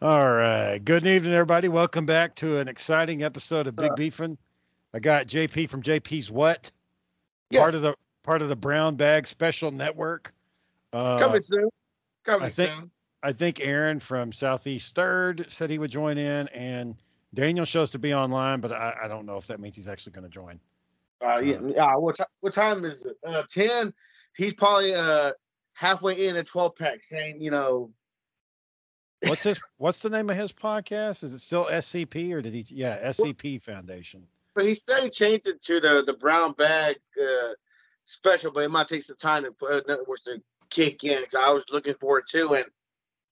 All right. Good evening, everybody. Welcome back to an exciting episode of Big Uh, Beefin. I got JP from JP's What? Yes. Part of the part of the Brown Bag Special Network. Uh, Coming soon. Coming I think- soon. I think Aaron from Southeast Third said he would join in, and Daniel shows to be online, but I, I don't know if that means he's actually going to join. Uh, yeah, yeah. What, ti- what time is it? Uh, 10. He's probably uh halfway in a 12 pack saying, you know, What's his? What's the name of his podcast? Is it still SCP or did he? Yeah, SCP Foundation. but he said he changed it to the, the brown bag uh, special, but it might take some time to put uh, networks to kick in. 'cause I was looking for it too. And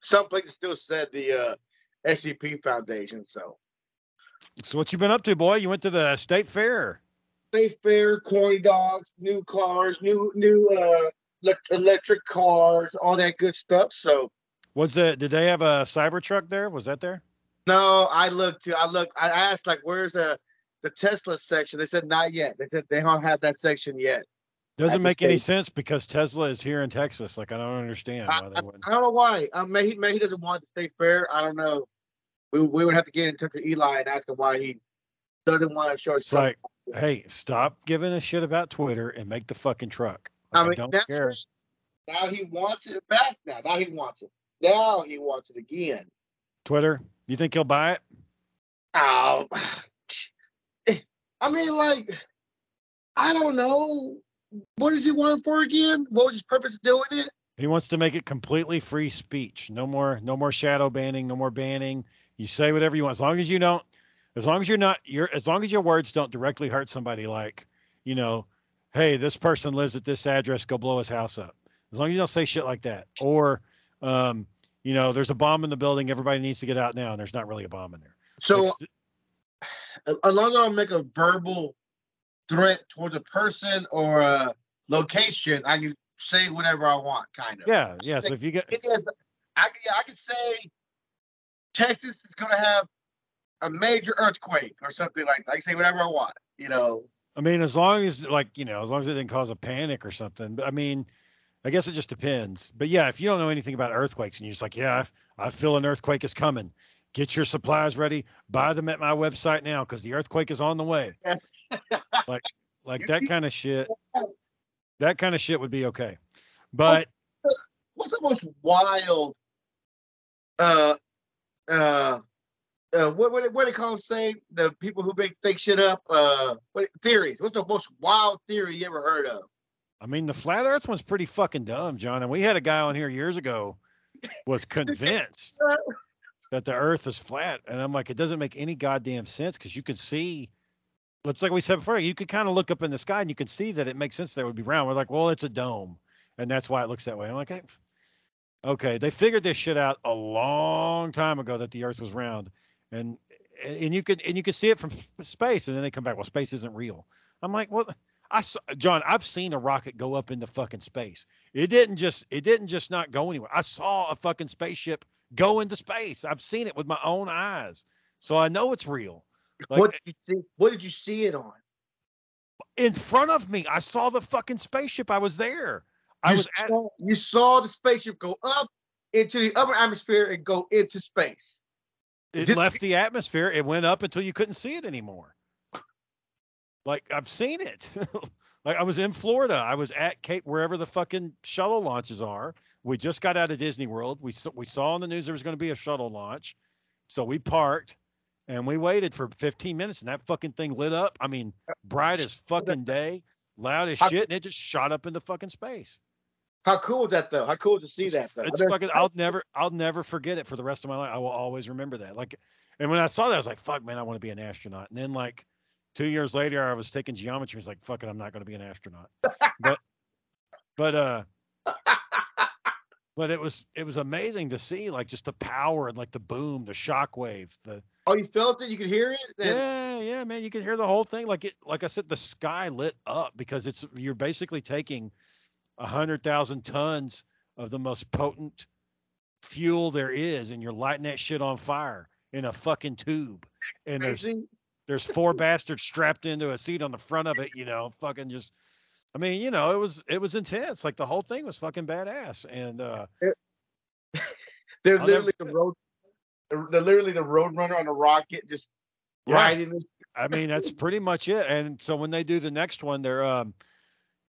some places still said the uh, SCP Foundation. So, So what you been up to, boy? You went to the state fair. State fair, corny dogs, new cars, new, new uh, electric cars, all that good stuff. So, Was the? Did they have a Cybertruck there? Was that there? No, I looked too. I looked. I asked like, "Where's the the Tesla section?" They said not yet. They said they don't have that section yet. Doesn't make any sense because Tesla is here in Texas. Like I don't understand I, they wouldn't. I don't know why. Um, maybe he, maybe he doesn't want the state fair. I don't know. We, we would have to get in touch with Eli and ask him why he doesn't want to show his It's like, hey, stop giving a shit about Twitter and make the fucking truck. I Like, I, mean, don't care. right. Now he wants it back. Now, now he wants it. Now he wants it again. Twitter. You think he'll buy it? Oh, I mean, like, I don't know. What does he want for again? What was his purpose of doing it? He wants to make it completely free speech. No more, no more shadow banning. No more banning. You say whatever you want, as long as you don't, as long as you're not, your, as long as your words don't directly hurt somebody. Like, you know, hey, this person lives at this address. Go blow his house up. As long as you don't say shit like that, or, um, you know, there's a bomb in the building. Everybody needs to get out now, and there's not really a bomb in there. So Like, st- as long as I make a verbal threat towards a person or a location, I can say whatever I want, kind of. yeah, yeah. So if you get, I can, I can say Texas is going to have a major earthquake or something like that. I can say whatever I want, you know. I mean, as long as like you know, as long as it didn't cause a panic or something. But I mean, I guess it just depends. But yeah, if you don't know anything about earthquakes and you're just like, yeah, I, I feel an earthquake is coming. Get your supplies ready. Buy them at my website now because the earthquake is on the way. like, like that kind of shit. That kind of shit would be okay. But What's the most wild, uh, uh, uh, what what what do they call? Say the people who make fake shit up. Uh, what theories? What's the most wild theory you ever heard of? I mean, the flat Earth one's pretty fucking dumb, John. And we had a guy on here years ago was convinced that the Earth is flat, and I'm like, it doesn't make any goddamn sense because you could see. It's like we said before. You could kind of look up in the sky and you could see that it makes sense that it would be round. We're like, well, it's a dome, and that's why it looks that way. I'm like, hey, okay, they figured this shit out a long time ago that the Earth was round, and and you could and you could see it from space, and then they come back. Well, space isn't real. I'm like, well, I saw, John, I've seen a rocket go up into fucking space. It didn't just it didn't just not go anywhere. I saw a fucking spaceship go into space. I've seen it with my own eyes. So I know it's real. Like what did you see? What did you see it on? in front of me, I saw the fucking spaceship. I was there. I You was at you saw the spaceship go up into the upper atmosphere and go into space. it Just- left the atmosphere. It went up until you couldn't see it anymore. Like I've seen it. like I was in Florida. I was at Cape wherever the fucking shuttle launches are. We just got out of Disney World. We saw, we saw on the news there was going to be a shuttle launch. So we parked and we waited for 15 minutes and that fucking thing lit up. I mean, bright as fucking day, loud as shit, and it just shot up into fucking space. How cool is that though? How cool to see It's, that though? it's never- fucking. I'll never. I'll never forget it for the rest of my life. I will always remember that. Like, and when I saw that, I was like, "Fuck, man, I want to be an astronaut." And then, like, two years later, I was taking geometry. I was like, "Fuck it, I'm not going to be an astronaut." But, but, uh, but it was it was amazing to see like just the power and like the boom, the shock wave, the oh, you felt it? You could hear it? Then- yeah, yeah, man. You could hear the whole thing. Like it, like I said, the sky lit up because it's you're basically taking a hundred thousand tons of the most potent fuel there is, and you're lighting that shit on fire in a fucking tube. And there's. There's four bastards strapped into a seat on the front of it, you know, fucking just I mean, you know, it was it was intense. Like the whole thing was fucking badass. And uh There's I'll literally some road. They're literally the Roadrunner on a rocket, just Yeah. riding this. I mean, that's pretty much it. And so when they do the next one, they're um,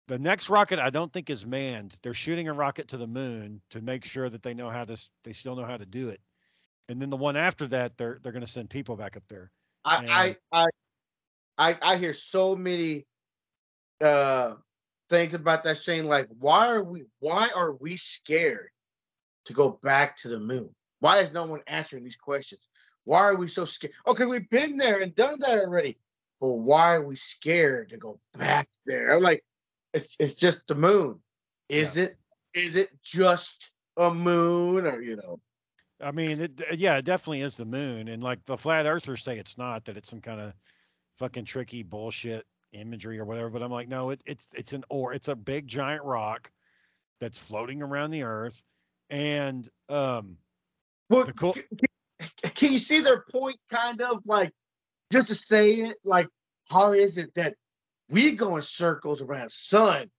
the next rocket I don't think is manned. They're shooting a rocket to the moon to make sure that they know how to. They still know how to do it. And then the one after that, they're they're going to send people back up there. I, I, I, I, hear so many uh things about that Shane. Like, why are we? Why are we scared to go back to the moon? Why is no one answering these questions? Why are we so scared? Okay, we've been there and done that already, but why are we scared to go back there? I'm like, it's it's just the moon. Is it? Is it just a moon, or you know? I mean, it, yeah, it definitely is the moon. And like the flat earthers say it's not, that it's some kind of fucking tricky bullshit imagery or whatever. But I'm like, no, it, it's it's an or it's a big giant rock that's floating around the earth. And um Well, cool c- c- can you see their point? Kind of like just to say it, like how is it that we go in circles around the sun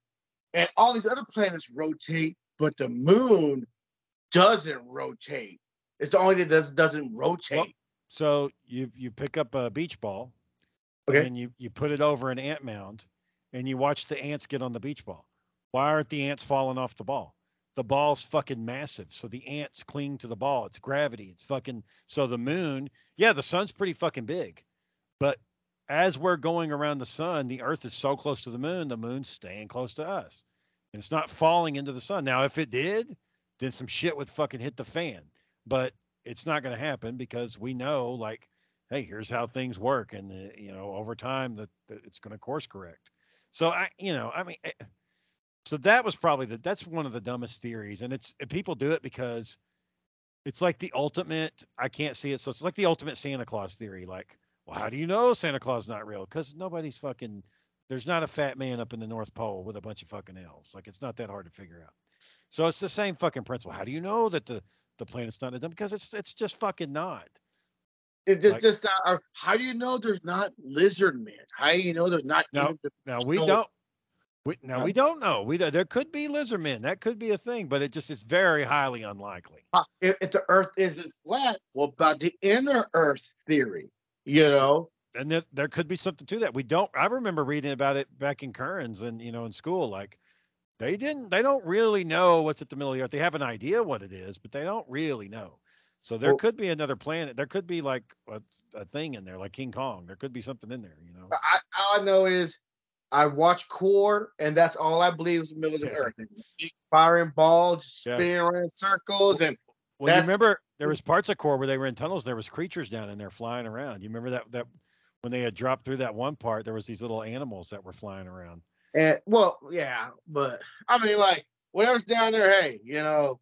and all these other planets rotate, but the moon doesn't rotate? It's the only thing that does, doesn't rotate. so you you pick up a beach ball Okay. and you you put it over an ant mound and you watch the ants get on the beach ball. Why aren't the ants falling off the ball? The ball's fucking massive. So the ants cling to the ball. It's gravity. It's fucking so the moon, yeah, the sun's pretty fucking big. But as we're going around the sun, the earth is so close to the moon, the moon's staying close to us. And it's not falling into the sun. Now, if it did, then some shit would fucking hit the fan. But it's not going to happen because we know like hey, here's how things work, and uh, you know, over time that, that it's going to course correct. So I, you know, I mean, eh, so that was probably the that's one of the dumbest theories, and it's people do it because it's like the ultimate. I can't see it, so it's like the ultimate Santa Claus theory. Like, well, how do you know Santa Claus is not real? Because nobody's fucking. There's not a fat man up in the North Pole with a bunch of fucking elves. Like, it's not that hard to figure out. So it's the same fucking principle. How do you know that the the planet's not dumb? Because it's it's just fucking not. It just like- just not, or how do you know there's not lizard men? How do you know there's not No, Now we don't. We, now Huh? we don't know. We there could be lizard men. That could be a thing, but it just is very highly unlikely. uh, if, if the Earth isn't flat? What about the inner Earth theory? You know, And there, there could be something to that. We don't. I remember reading about it back in Kearns and you know in school. Like they didn't. They don't really know what's at the middle of the earth. They have an idea what it is, but they don't really know. So there Well- could be another planet. There could be like a, a thing in there, like King Kong. There could be something in there. You know. I, all I know is I watch Core, and that's all I believe is the middle of the Yeah. Earth. Big firing ball, just Yeah. spinning around in circles, and Well, you remember there mm. was parts of core where they were in tunnels. There was creatures down in there flying around. You remember that that when they had dropped through that one part, there was these little animals that were flying around. And well, yeah, but I mean, like whatever's down there, hey, you know,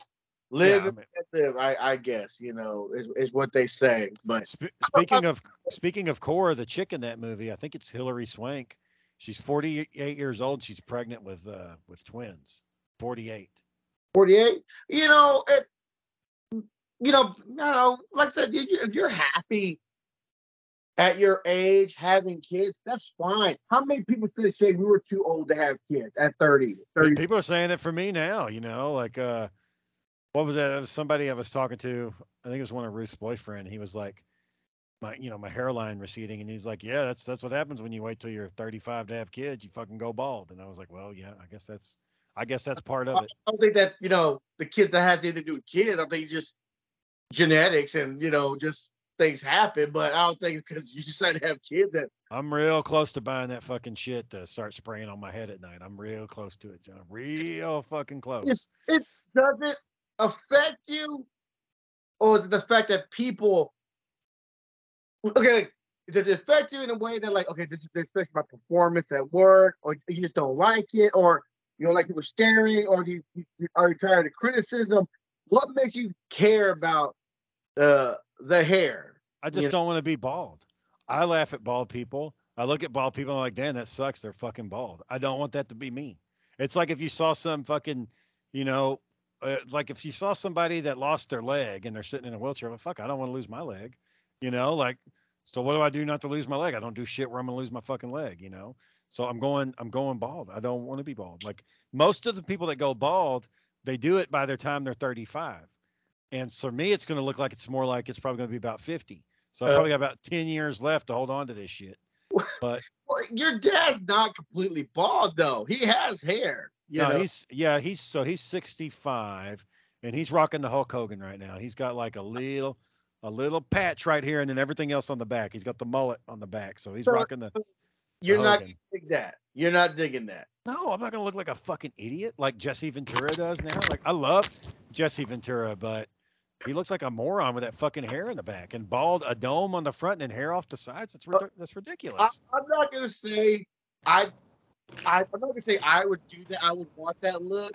live Yeah, I and mean- live. I, I guess you know is, is what they say. But Sp- speaking of speaking of core, the chick in that movie, I think it's Hilary Swank. She's 48 years old. She's pregnant with uh with twins. 48. 48, you know, it, you know, you know, like I said, you- if you're happy at your age having kids, that's fine. How many people say, say we were too old to have kids at 30, 30? People are saying it for me now, you know, like uh what was that? It was somebody I was talking to, I think it was one of Ruth's boyfriend. He was like my you know, my hairline receding and he's like, "Yeah, that's that's what happens when you wait till you're 35 to have kids. You fucking go bald." And I was like, "Well, yeah, I guess that's I guess that's part of it. I don't think that, you know, the kids that have anything to do with kids, I think it's just genetics and, you know, just things happen. But I don't think because you decide to have kids that I'm real close to buying that fucking shit to start spraying on my head at night. I'm real close to it, John. Real fucking close. it doesn't affect you, or is it the fact that people okay, does it affect you in a way that like okay, this affects my performance at work, or you just don't like it, or you don't like people staring, or do you, you are you tired of criticism? What makes you care about uh the hair? I just don't want to be bald. I laugh at bald people. I look at bald people and I'm like, damn, that sucks. They're fucking bald. I don't want that to be me. It's like if you saw some fucking, you know, uh, like if you saw somebody that lost their leg and they're sitting in a wheelchair, well, fuck, I don't want to lose my leg. You know, like, so what do I do not to lose my leg? I don't do shit where I'm gonna lose my fucking leg. You know, so I'm going, I'm going bald. I don't want to be bald. Like most of the people that go bald, they do it by the time they're 35. and for me, it's going to look like it's more like it's probably going to be about fifty. So I Uh, probably got about ten years left to hold on to this shit. But your dad's not completely bald though. He has hair. No, know? he's yeah, he's so he's sixty five, and he's rocking the Hulk Hogan right now. He's got like a little. A little patch right here, and then everything else on the back. He's got the mullet on the back, so he's So- rocking the. You're not Hogan. gonna dig that. You're not digging that. No, I'm not gonna look like a fucking idiot like Jesse Ventura does now. Like I love Jesse Ventura, but he looks like a moron with that fucking hair in the back and bald, a dome on the front and then hair off the sides. That's that's ridiculous. I, I'm not gonna say I, I I'm not gonna say I would do that. I would want that look,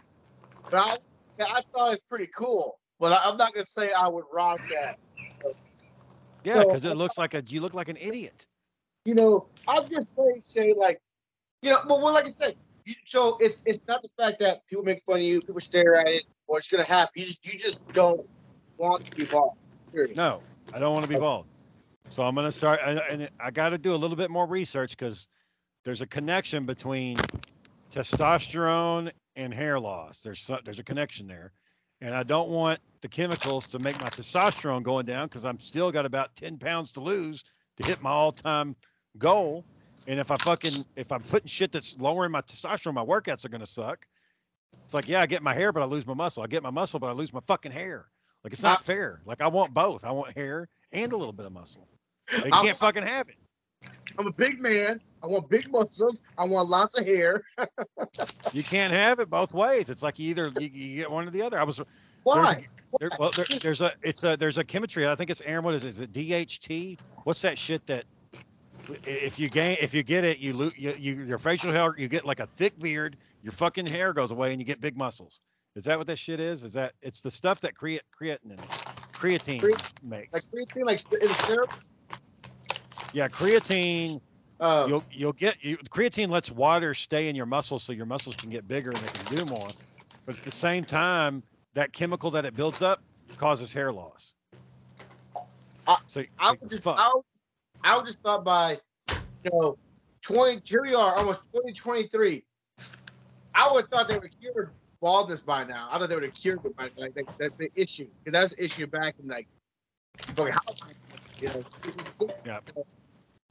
but I I thought it was pretty cool. But I, I'm not gonna say I would rock that. yeah, so- because it looks like a you look like an idiot. You know, I'm just saying, say like, you know, but well, like I said, you, so it's it's not the fact that people make fun of you, people stare at it, or it's gonna happen. You just you just don't want to be bald. Period. No, I don't want to be bald. So I'm gonna start, and, and I got to do a little bit more research because there's a connection between testosterone and hair loss. There's there's a connection there, and I don't want the chemicals to make my testosterone going down because I'm still got about 10 pounds to lose to hit my all-time goal. And if I fucking if I'm putting shit that's lowering my testosterone, my workouts are gonna suck. It's like, yeah, I get my hair, but I lose my muscle. I get my muscle, but I lose my fucking hair. Like it's not fair. Like I want both. I want hair and a little bit of muscle. They can't fucking have it. I'm a big man. I want big muscles. I want lots of hair. You can't have it both ways. It's like either you, you get one or the other. I was Why? there, well, there, there's a it's a there's a chemistry. I think it's Aaron. What is it? Is it DHT? What's that shit that if you gain if you get it you lose you, you your facial hair you get like a thick beard your fucking hair goes away and you get big muscles. Is that what that shit is? Is that it's the stuff that create creatine creatine Cre- makes? Like creatine, like in syrup. yeah, creatine Uh, you'll you'll get you creatine lets water stay in your muscles so your muscles can get bigger and they can do more but at the same time that chemical that it builds up causes hair loss I- so, I would just, fucked. I would, I would just thought by, you know, 20, here we are, almost 2023. I would have thought they were cure baldness by now. I thought they would have cured it by like that, that's the issue. Because that's the issue back in like, fucking house, you know. Yeah.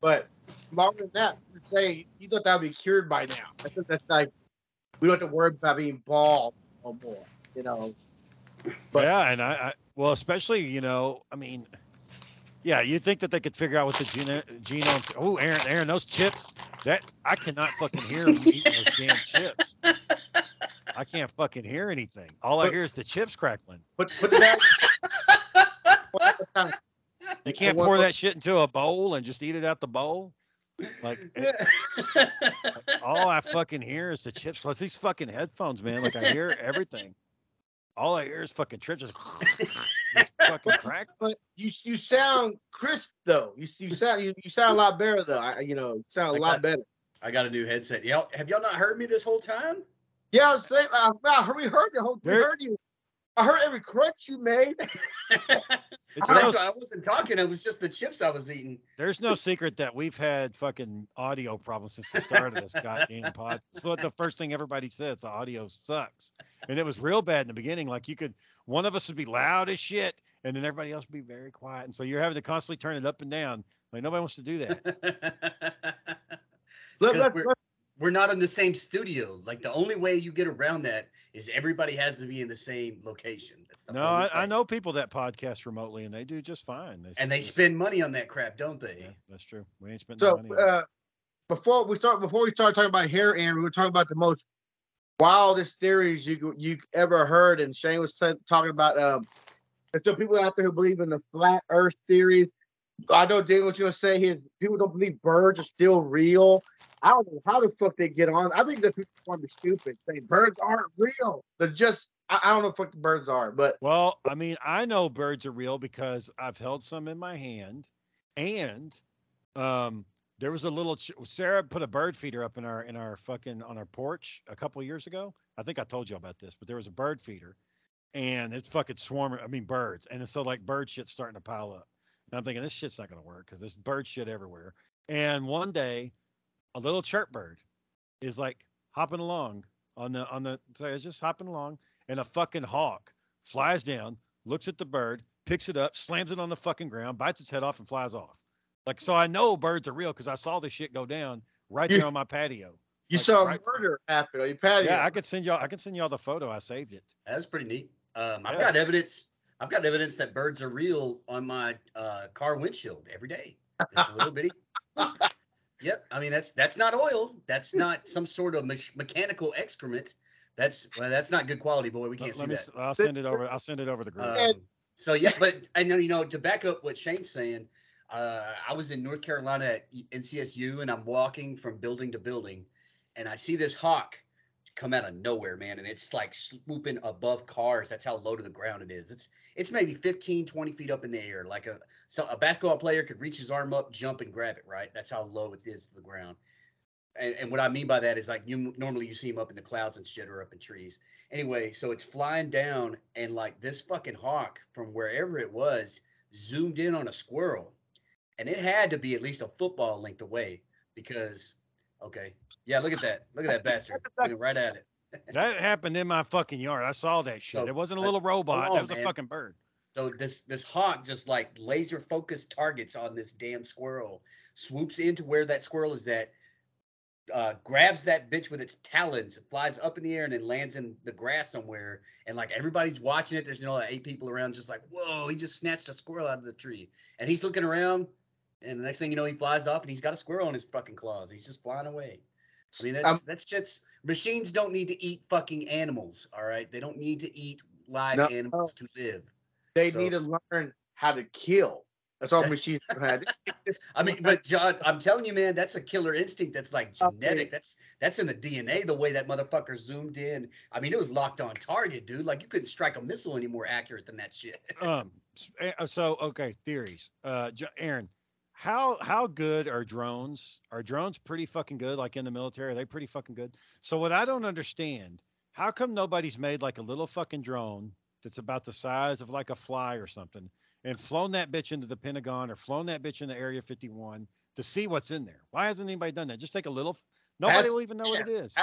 But longer than that, to say you thought that would be cured by now. I think that's like, we don't have to worry about being bald no more, you know. but- yeah and I, I well especially you know i mean yeah you think that they could figure out what the gene, genome oh aaron aaron those chips that i cannot fucking hear them eating those damn chips i can't fucking hear anything all i hear is the chips crackling But, but that, you can't what- pour that shit into a bowl and just eat it out the bowl like it, all I fucking hear is the chips. Plus these fucking headphones, man. Like I hear everything. All I hear is fucking trips. Just, just fucking crack. but you you sound crisp though. You you sound you, you sound a lot better though. I, you know, sound a I lot got- better. I got a new headset. Y'all, have y'all not heard me this whole time? Yeah, I was saying, uh, I heard we heard the whole. We heard you. I heard every crunch you made. It's no, I wasn't talking. It was just the chips I was eating. there's no secret that we've had fucking audio problems since the start of this goddamn pod. So the first thing everybody says, the audio sucks, and it was real bad in the beginning. Like you could, one of us would be loud as shit, and then everybody else would be very quiet, and so you're having to constantly turn it up and down. Like nobody wants to do that. Look, 'Cause let's, we're, not in the same studio. Like the only way you get around that is everybody has to be in the same location. That's the No, I, I know people that podcast remotely, and they do just fine. They And they just- spend money on that crap, don't they? Yeah, that's true. We ain't spending so money. uh, before we start, before we start talking about hair, Aaron, we were talking about the most wildest theories you you ever heard, and Shane was said, talking about um. There's still people out there who believe in the flat Earth theories. I know was gonna say his people don't believe birds are still real. I don't know how the fuck they get on. I think that people want to be stupid, saying birds aren't real. They're just I, I don't know what the birds are, but Well, I mean, I know birds are real because I've held some in my hand, and um, there was a little Sarah put a bird feeder up in our in our fucking on our porch a couple years ago. I think I told you about this, but there was a bird feeder, and it's fucking swarming. I mean, birds, and so like bird shit's starting to pile up. And I'm thinking this shit's not gonna work because there's bird shit everywhere. And one day, a little chirp bird is like hopping along on the on the so it's just hopping along and a fucking hawk flies down, looks at the bird, picks it up, slams it on the fucking ground, bites its head off, and flies off. Like so, I know birds are real because I saw this shit go down right You- there on my patio. You Like, saw right- murder happen on your patio. Yeah, I could send y'all. I can send y'all the photo. I saved it. That's pretty neat. Um, I've Yes. got evidence. I've got evidence that birds are real on my uh, car windshield every day. Just a little bitty. Yep. I mean that's that's not oil. That's not some sort of mech- mechanical excrement. That's well, that's not good quality, boy. We can't see let me. that. I'll send it over. I'll send it over the group. Um, so yeah, but I know you know to back up what Shane's saying. Uh, I was in North Carolina at NCSU, and I'm walking from building to building, and I see this hawk come out of nowhere, man, and it's like swooping above cars. That's how low to the ground it is. It's it's maybe 15, 20 feet up in the air, like a so a basketball player could reach his arm up, jump, and grab it. Right, that's how low it is to the ground. And, and what I mean by that is like you normally you see them up in the clouds and shit or up in trees. Anyway, so it's flying down, and like this fucking hawk from wherever it was zoomed in on a squirrel, and it had to be at least a football length away because, okay, yeah, look at that, look at that bastard looking right at it. That happened in my fucking yard. I saw that shit. So, it wasn't a little robot. on, that was a fucking bird. So this this hawk just like laser focused targets on this damn squirrel, swoops into where that squirrel is at, uh, grabs that bitch with its talons, flies up in the air, and then lands in the grass somewhere. And like everybody's watching it. There's you know like eight people around, just like whoa, he just snatched a squirrel out of the tree, and he's looking around. And the next thing you know, he flies off, and he's got a squirrel in his fucking claws. He's just flying away. I mean, that's Um, that's shit's machines don't need to eat fucking animals. All right, they don't need to eat live No. animals to live. they so- need to learn how to kill. That's all machines had. I mean, but John, I'm telling you, man, that's a killer instinct. That's like Okay. genetic. That's that's in the DNA. The way that motherfucker zoomed in. I mean, it was locked on target, dude. Like you couldn't strike a missile any more accurate than that shit. Um. s- eh, So okay, theories. Uh, Aaron, how how good are drones? Are drones pretty fucking good? Like in the military, are they pretty fucking good? So what I don't understand, how come nobody's made like a little fucking drone that's about the size of like a fly or something, and flown that bitch into the Pentagon or flown that bitch into Area 51 to see what's in there? Why hasn't anybody done that? Just take a little. Nobody That's- will even know what it is.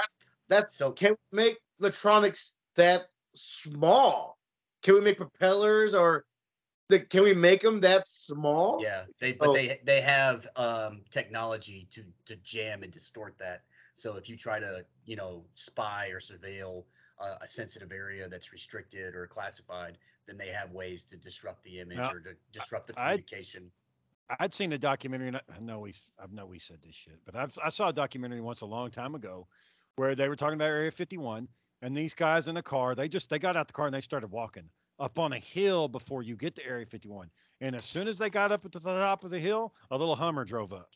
That's So can we make electronics that small? Can we make propellers or the, can we make them that small? yeah, they but Oh. they they have um technology to to jam and distort that. So if you try to you know spy or surveil uh, a sensitive area that's restricted or classified, then they have ways to disrupt the image Now, or to disrupt the I- communication. I'd seen a documentary. and I I know we, I know we said this shit, but I've, I saw a documentary once a long time ago, where they were talking about Area 51, and these guys in a car, they just they got out the car and they started walking up on a hill before you get to Area 51, and as soon as they got up at the top of the hill, a little Hummer drove up,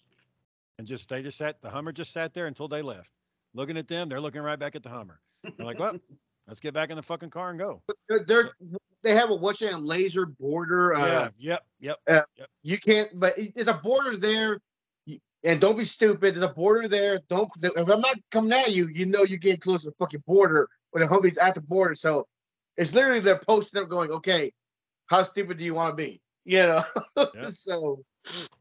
and just they just sat the Hummer just sat there until they left, looking at them. They're looking right back at the Hummer. They're like, well, let's get back in the fucking car and go. They're, they're- have a what's that laser border. Uh, yeah, yep, yep. You can't, but there's a border there. And don't be stupid. There's a border there. Don't. If I'm not coming at you, you know you're getting close to the fucking border when the Humvee's at the border. So it's literally they're posting up, going, "Okay, how stupid do you want to be?" You know. Yeah. so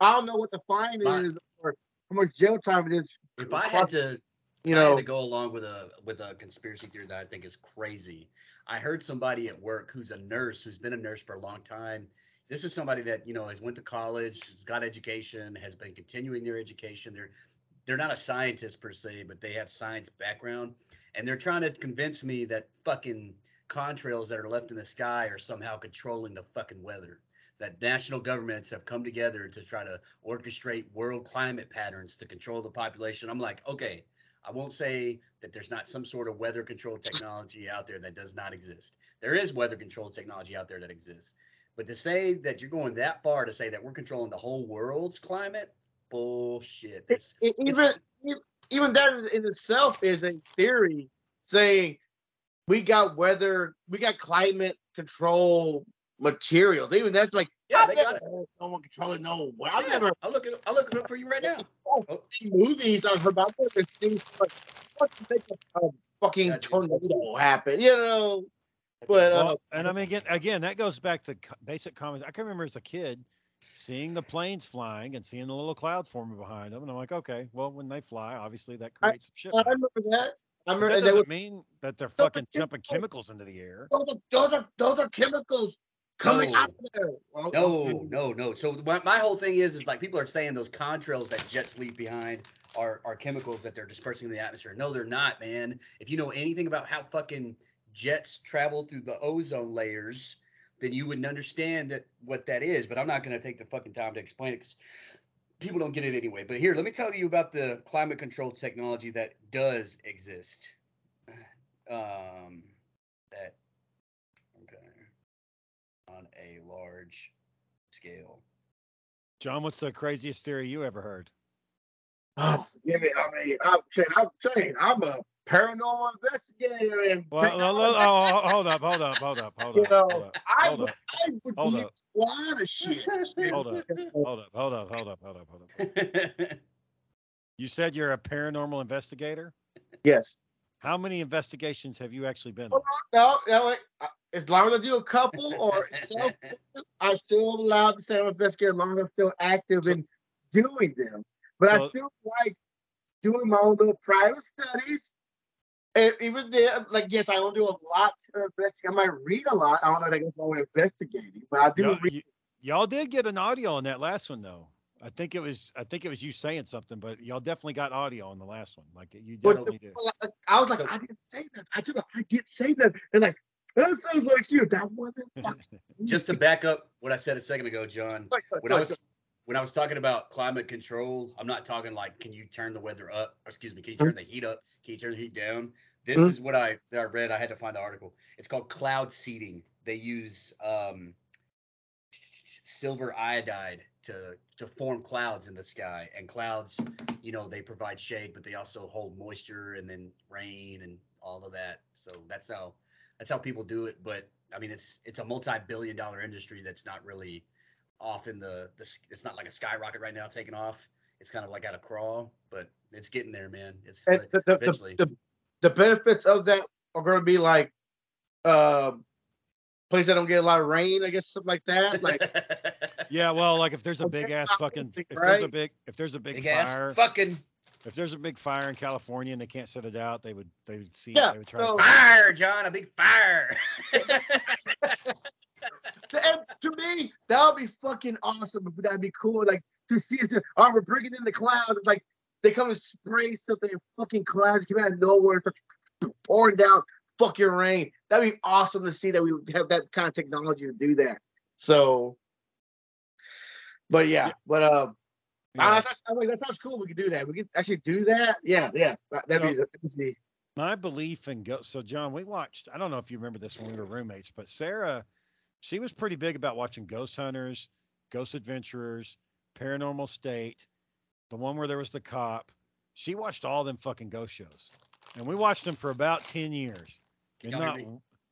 I don't know what the fine Fine. is or how much jail time it is. If I had to You I had know, to go along with a with a conspiracy theory that I think is crazy. I heard somebody at work who's a nurse who's been a nurse for a long time. This is somebody that you know has went to college, has got education, has been continuing their education. They're they're not a scientist per se, but they have science background, and they're trying to convince me that fucking contrails that are left in the sky are somehow controlling the fucking weather. That national governments have come together to try to orchestrate world climate patterns to control the population. I'm like, okay, I won't say that there's not some sort of weather control technology out there that does not exist. There is weather control technology out there that exists. But to say that you're going that far to say that we're controlling the whole world's climate, bullshit. It's, e- even e- even that in itself is a theory saying we got weather, we got climate control materials. Even that's like yeah, I've they got never it. heard someone controlling no. well, I've Yeah, never I'll look it. I'll look it up for you right now. Oh. seen movies I've heard about this things like what to make a, a fucking Yeah, tornado happen, you know. But uh, and I mean, again, again, that goes back to basic common. I can remember as a kid seeing the planes flying and seeing the little cloud forming behind them, and I'm like, okay, well, when they fly, obviously that I- creates some shit. I remember that. I them. that doesn't was, mean that they're fucking you jumping chemicals into the air. those are those are those are chemicals coming No. out of there. Well, No, okay. no, no. So my, my whole thing is, is like people are saying those contrails that jets leave behind are are chemicals that they're dispersing in the atmosphere. No, they're not, man. If you know anything about how fucking jets travel through the ozone layers, then you wouldn't understand that what that is. But I'm not going to take the fucking time to explain it 'cause people don't get it anyway. But here, let me tell you about the climate control technology that does exist. Um, that okay on a large scale. John, what's the craziest theory you ever heard? Oh, give me. I mean, I'm saying, I'm saying, I'm a paranormal investigator, and Well, uh, lo- lo- oh, oh, hold up, hold up, hold up, hold you up, know, hold up, I, hold up, I would hold believe up. a lot of shit. hold up, hold up, hold up, hold up, hold up, hold up. You said you're a paranormal investigator. Yes. How many investigations have you actually been on? Hold No, no, wait. I- As long as I do a couple or self, I'm still allowed to say I'm an investigator as long as I'm still active So- in doing them. But I So- still like doing my own little private studies. And even there, like, yes, I don't do a lot to investigate. I might read a lot. I don't know if I can go investigating, but I do Y'all, read. y- y'all did get an audio on that last one though. I think it was I think it was you saying something, but y'all definitely got audio on the last one. Like you But definitely did. like, I was like, So- I didn't say that. I did. I did say that. And like, that sounds like you. That wasn't. Just to back up what I said a second ago, John. Like, like, When I was when I was talking about climate control, I'm not talking like can you turn the weather up? Or excuse me, can you turn the heat up? Can you turn the heat down? This Mhm. is what I that I read. I had to find the article. It's called cloud seeding. They use um, silver iodide to to form clouds in the sky, and clouds, you know, they provide shade, but they also hold moisture and then rain and all of that. So that's how that's how people do it. But I mean, it's it's a multi-billion dollar industry that's not really off in the, the it's not like a skyrocket right now taking off. It's kind of like at a crawl, but it's getting there, man. It's And like- the, the, eventually. the, the, the benefits of that are going to be like um place that don't get a lot of rain, I guess something like that. Like Yeah, well, like if there's a big ass fucking optimistic, if there's a big if there's a big, big ass fire fucking if there's a big fire in California and they can't set it out, they would they would see Yeah, they would try so- to fire, John, a big fire. and to me, that would be fucking awesome. If that'd be cool, like to see us. Oh, we're bringing in the clouds. Like they come and spray something in fucking clouds come out of nowhere, pouring down fucking rain. That'd be awesome to see that we have that kind of technology to do that. So, but yeah, Yeah. but um. Yeah. I, thought- I'm like, that sounds cool. We could do that. We could actually do that. Yeah, yeah. that- That'd be, that'd be my belief in go. So, John, we watched. I don't know if you remember this when we were roommates, but Sarah, she was pretty big about watching Ghost Hunters, Ghost Adventurers, Paranormal State, the one where there was the cop. She watched all them fucking ghost shows, and we watched them for about ten years. Can And not,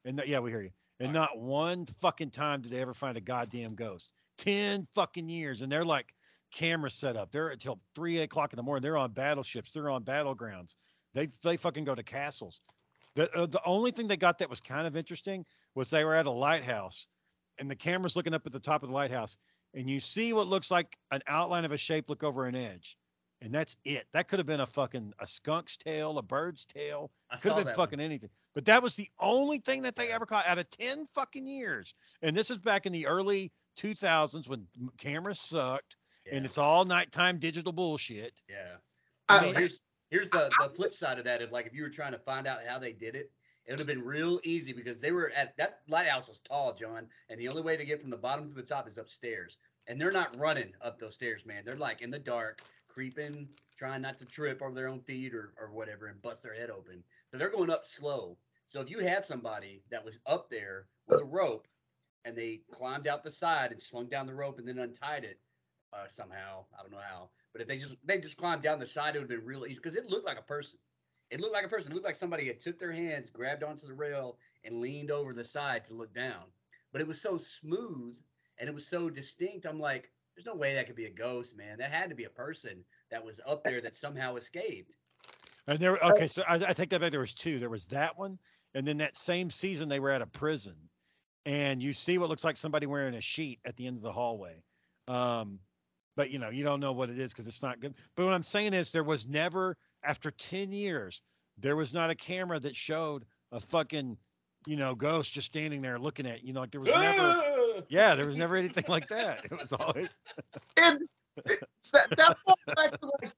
and not- yeah, we hear you. And Alright. not one fucking time did they ever find a goddamn ghost. Ten fucking years, and they're like camera set up. They're until three o'clock in the morning. They're on battleships. They're on battlegrounds. They they fucking go to castles. The uh, the only thing they got that was kind of interesting was they were at a lighthouse, and the camera's looking up at the top of the lighthouse, and you see what looks like an outline of a shape look over an edge, and that's it. That could have been a fucking a skunk's tail, a bird's tail. I Could have been that one. fucking anything. But that was the only thing that they ever caught out of 10 fucking years. And this is back in the early 2000s when cameras sucked Yeah. and it's all nighttime digital bullshit. Yeah. I- So here's here's the the flip side of that. If like if you were trying to find out how they did it, it would have been real easy because they were at that lighthouse was tall, John, and the only way to get from the bottom to the top is upstairs. And they're not running up those stairs, man. They're like in the dark, creeping, trying not to trip over their own feet or or whatever and bust their head open. So they're going up slow. So if you had somebody that was up there with a rope and they climbed out the side and slung down the rope and then untied it uh, somehow, I don't know how, but if they just they just climbed down the side, it would have been real easy because it looked like a person. It looked like a person. It looked like somebody had took their hands, grabbed onto the rail, and leaned over the side to look down. But it was so smooth and it was so distinct. I'm like, there's no way that could be a ghost, man. That had to be a person that was up there that somehow escaped. And there, okay, so I, I take that back. There was two. There was that one, and then that same season they were at a prison, and you see what looks like somebody wearing a sheet at the end of the hallway. Um, but you know, you don't know what it is because it's not good. But what I'm saying is, there was never, after 10 years, there was not a camera that showed a fucking, you know, ghost just standing there looking at you. know, like there was never. Yeah, there was never anything like that. It was always And that, that falls back to like,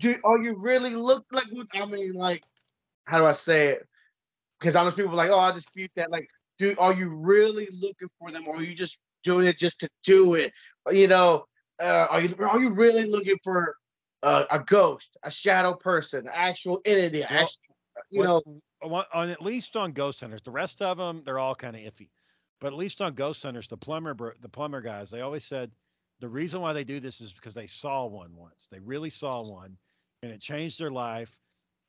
dude, are you really look like? I mean, like, how do I say it? Because honest people are like, oh, I dispute that. Like, dude, are you really looking for them, or are you just doing it just to do it? You know, uh, are you are you really looking for uh, a ghost, a shadow person, an actual entity? Well, actual, you what- know, on, at least on ghost hunters. The rest of them, they're all kind of iffy. But at least on ghost hunters, the plumber, the plumber guys, they always said the reason why they do this is because they saw one once. They really saw one, and it changed their life.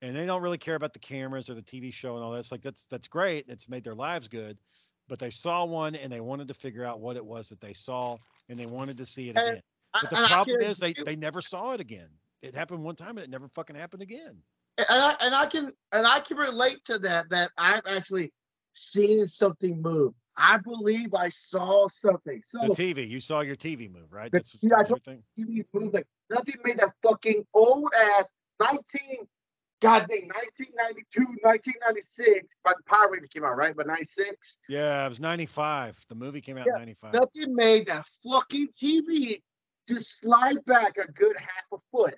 And they don't really care about the cameras or the TV show and all this. Like that's that's great. It's made their lives good. But they saw one and they wanted to figure out what it was that they saw, and they wanted to see it again. But the I problem is they they never saw it again. It happened one time and it never fucking happened again. and I and I can and I can relate to that. That I've actually seen something move. I believe I saw something. So The TV, you saw your TV move, right? The- That's, yeah, that I your thing. TV moved like nothing made that fucking old ass 19 God dang 1992, 1996. But the Power Rangers came out, right? But 96. Yeah, it was 95. The movie came out Yeah, 95. Nothing made that fucking TV just slide back a good half a foot.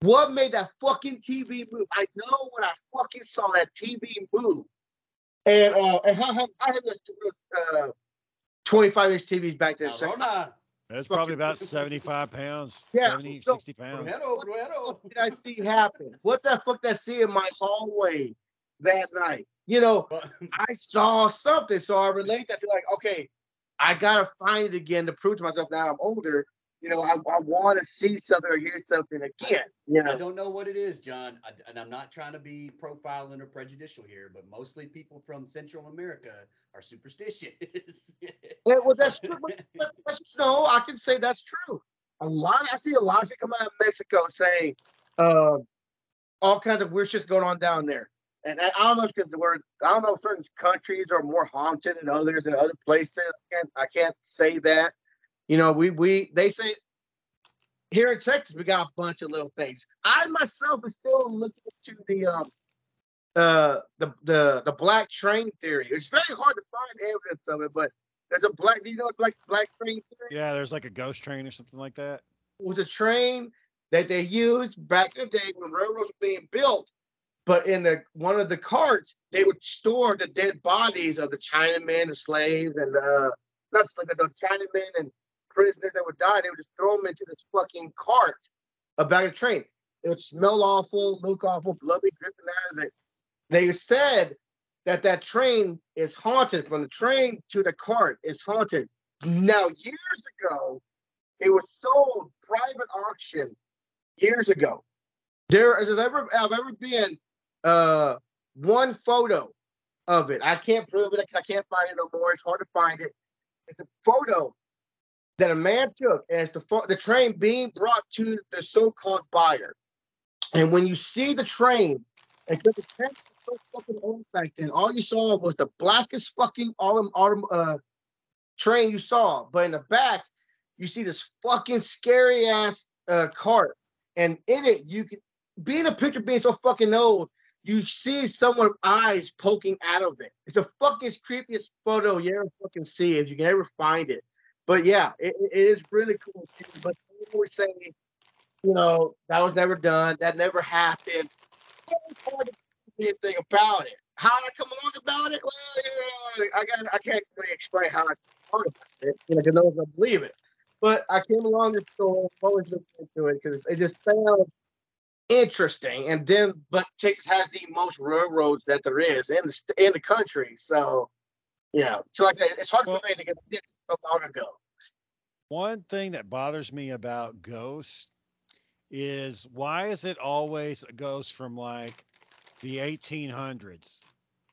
What made that fucking TV move? I know when I fucking saw that TV move. And uh, and I have I have this uh, 25 inch TVs back there. So Corona. That's probably about 75 pounds, Yeah, 70, so- 60 pounds. Brujero, what did I see happen? What the fuck did I see in my hallway that night? You know, I saw something, so I relate that to like, okay, I gotta find it again to prove to myself. Now I'm older, you know, I, I want to see something or hear something again. You know? I don't know what it is, John, I, and I'm not trying to be profiling or prejudicial here, but mostly people from Central America are superstitious. Yeah, well, that's true. But, but that's, no, I can say that's true. A lot, I see a lot of shit come out of Mexico saying uh, all kinds of weird shit's going on down there. And I, I don't know because the word I don't know if certain countries are more haunted than others in other places. I can't, I can't say that. You know, we we they say here in Texas we got a bunch of little things. I myself is still looking into the um uh the the the black train theory. It's very hard to find evidence of it, but there's a black. Do you know black black train theory? Yeah, there's like a ghost train or something like that. It was a train that they used back in the day when railroads were being built. But in the one of the carts, they would store the dead bodies of the Chinamen and slaves and uh not like the Chinamen and prisoners that would die. They would just throw them into this fucking cart a train. It would smell awful, look awful, bloody dripping out of it. They said that that train is haunted. From the train to the cart is haunted. Now years ago, it was sold private auction years ago. There has ever have ever been uh one photo of it. I can't prove it I can't find it no more. It's hard to find it. It's a photo that a man took as the the train being brought to the so-called buyer. And when you see the train, and the train was so fucking old back then, all you saw was the blackest fucking autumn autumn uh train you saw. But in the back, you see this fucking scary ass uh, cart, and in it you can being a picture being so fucking old, you see someone's eyes poking out of it. It's the fucking creepiest photo you ever fucking see if you can ever find it. But yeah, it, it- is really cool. too. But people were saying, you know, that was never done, that never happened. It's hard to do anything about it. How I come along about it? Well, you know, I got I can't really explain how I come along about it. You know, because no one's gonna believe it. But I came along the store, always looked into it because it just sounds interesting. And then, but Texas has the most railroads that there is in the in the country. So, yeah. So like, it's hard Well- for me to get so long ago. One thing that bothers me about ghosts is why is it always a ghost from like the 1800s?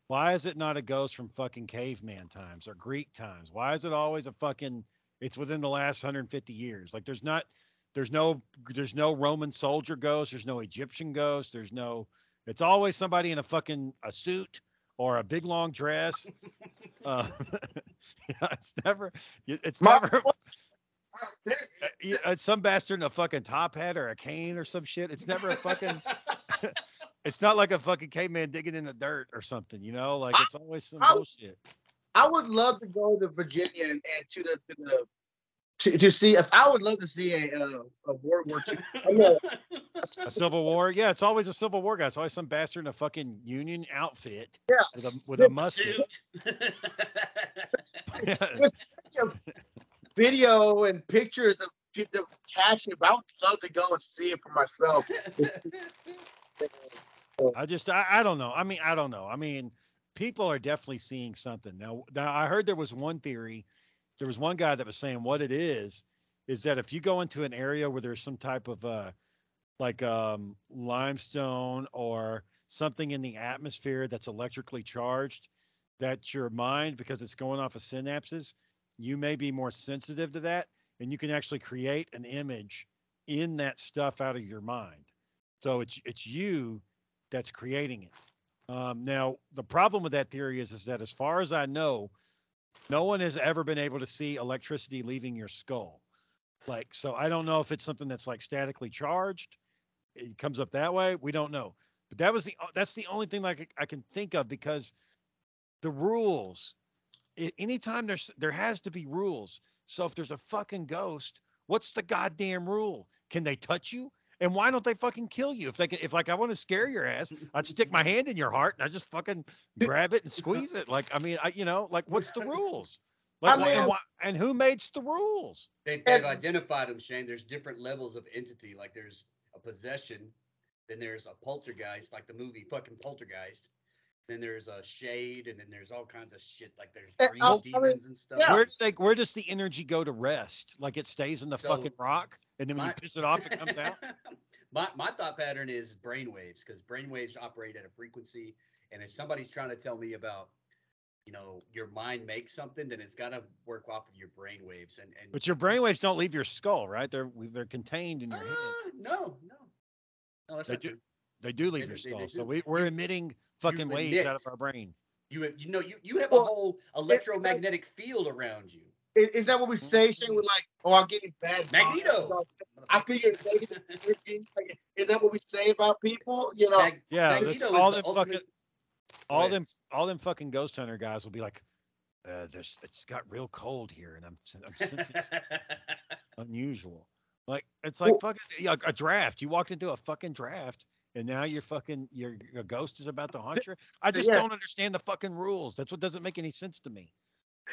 Why is it not a ghost from fucking caveman times or Greek times? Why is it always a fucking it's within the last 150 years? Like there's not there's no there's no Roman soldier ghost, there's no Egyptian ghost, there's no it's always somebody in a fucking a suit or a big long dress. uh, yeah, it's never it's My- never uh, it's some bastard in a fucking top hat or a cane or some shit. It's never a fucking. it's not like a fucking caveman digging in the dirt or something, you know. Like I- it's always some I- bullshit. I would love to go to Virginia and, and to the to the to, to see if I would love to see a uh, a World War II. I know, A Civil War. Yeah, it's always a Civil War guy. It's always some bastard in a fucking Union outfit yeah, with a with a musket. Video and pictures of people catching it. But I would love to go and see it for myself. I just I, I don't know. I mean, I don't know. I mean, people are definitely seeing something. Now, now I heard there was one theory. There was one guy that was saying what it is is that if you go into an area where there's some type of uh like um limestone or something in the atmosphere that's electrically charged, that your mind because it's going off of synapses, you may be more sensitive to that and you can actually create an image in that stuff out of your mind. So it's it's you that's creating it. Um, now, the problem with that theory is, is that as far as I know, no one has ever been able to see electricity leaving your skull. Like, so I don't know if it's something that's like statically charged. It comes up that way. We don't know. But that was the uh, that's the only thing like I can think of because the rules. a- Anytime there's there has to be rules. So if there's a fucking ghost, what's the goddamn rule? Can they touch you? And why don't they fucking kill you? If they can, if like I want to scare your ass, I'd stick my hand in your heart and I just fucking grab it and squeeze it. Like I mean, I you know, like what's the rules? Like I why- and, mean- why, and who makes the rules? They've, they've identified them, Shane. There's different levels of entity. Like there's a possession, then there's a poltergeist, like the movie fucking Poltergeist. Then there's a shade, and then there's all kinds of shit. Like there's green I- I mean, demons and stuff. yeah. Where does they where does the energy go to rest? Like it stays in the So, fucking rock, and then when you piss it off, it comes out. my my thought pattern is brainwaves because brainwaves operate at a frequency, and if somebody's trying to tell me about, you know, your mind makes something, then it's got to work off of your brainwaves. And and But your brainwaves don't leave your skull, right? They're they're contained in your head. Uh, no, no, no, that's They not do- true. They do leave they your they skull. do. So we, we're emitting fucking waves out of our brain. You have, you know, you, you have Well, a whole like- electromagnetic field around you. Is, is that what we say, Shane? We're like, oh, I'm getting bad. vibes. Magneto. I feel you're negative Is that what we say about people? You know, Mag- Yeah, that's Magneto all the fucking ultimate. All ahead. them all them fucking ghost hunter guys will be like, uh, there's it's got real cold here, and I'm I'm sensing s- unusual. Like it's like Well- fucking yeah, a draft. You walked into a fucking draft, and now you're fucking your your ghost is about to haunt you. I just Yeah. don't understand the fucking rules. That's what doesn't make any sense to me.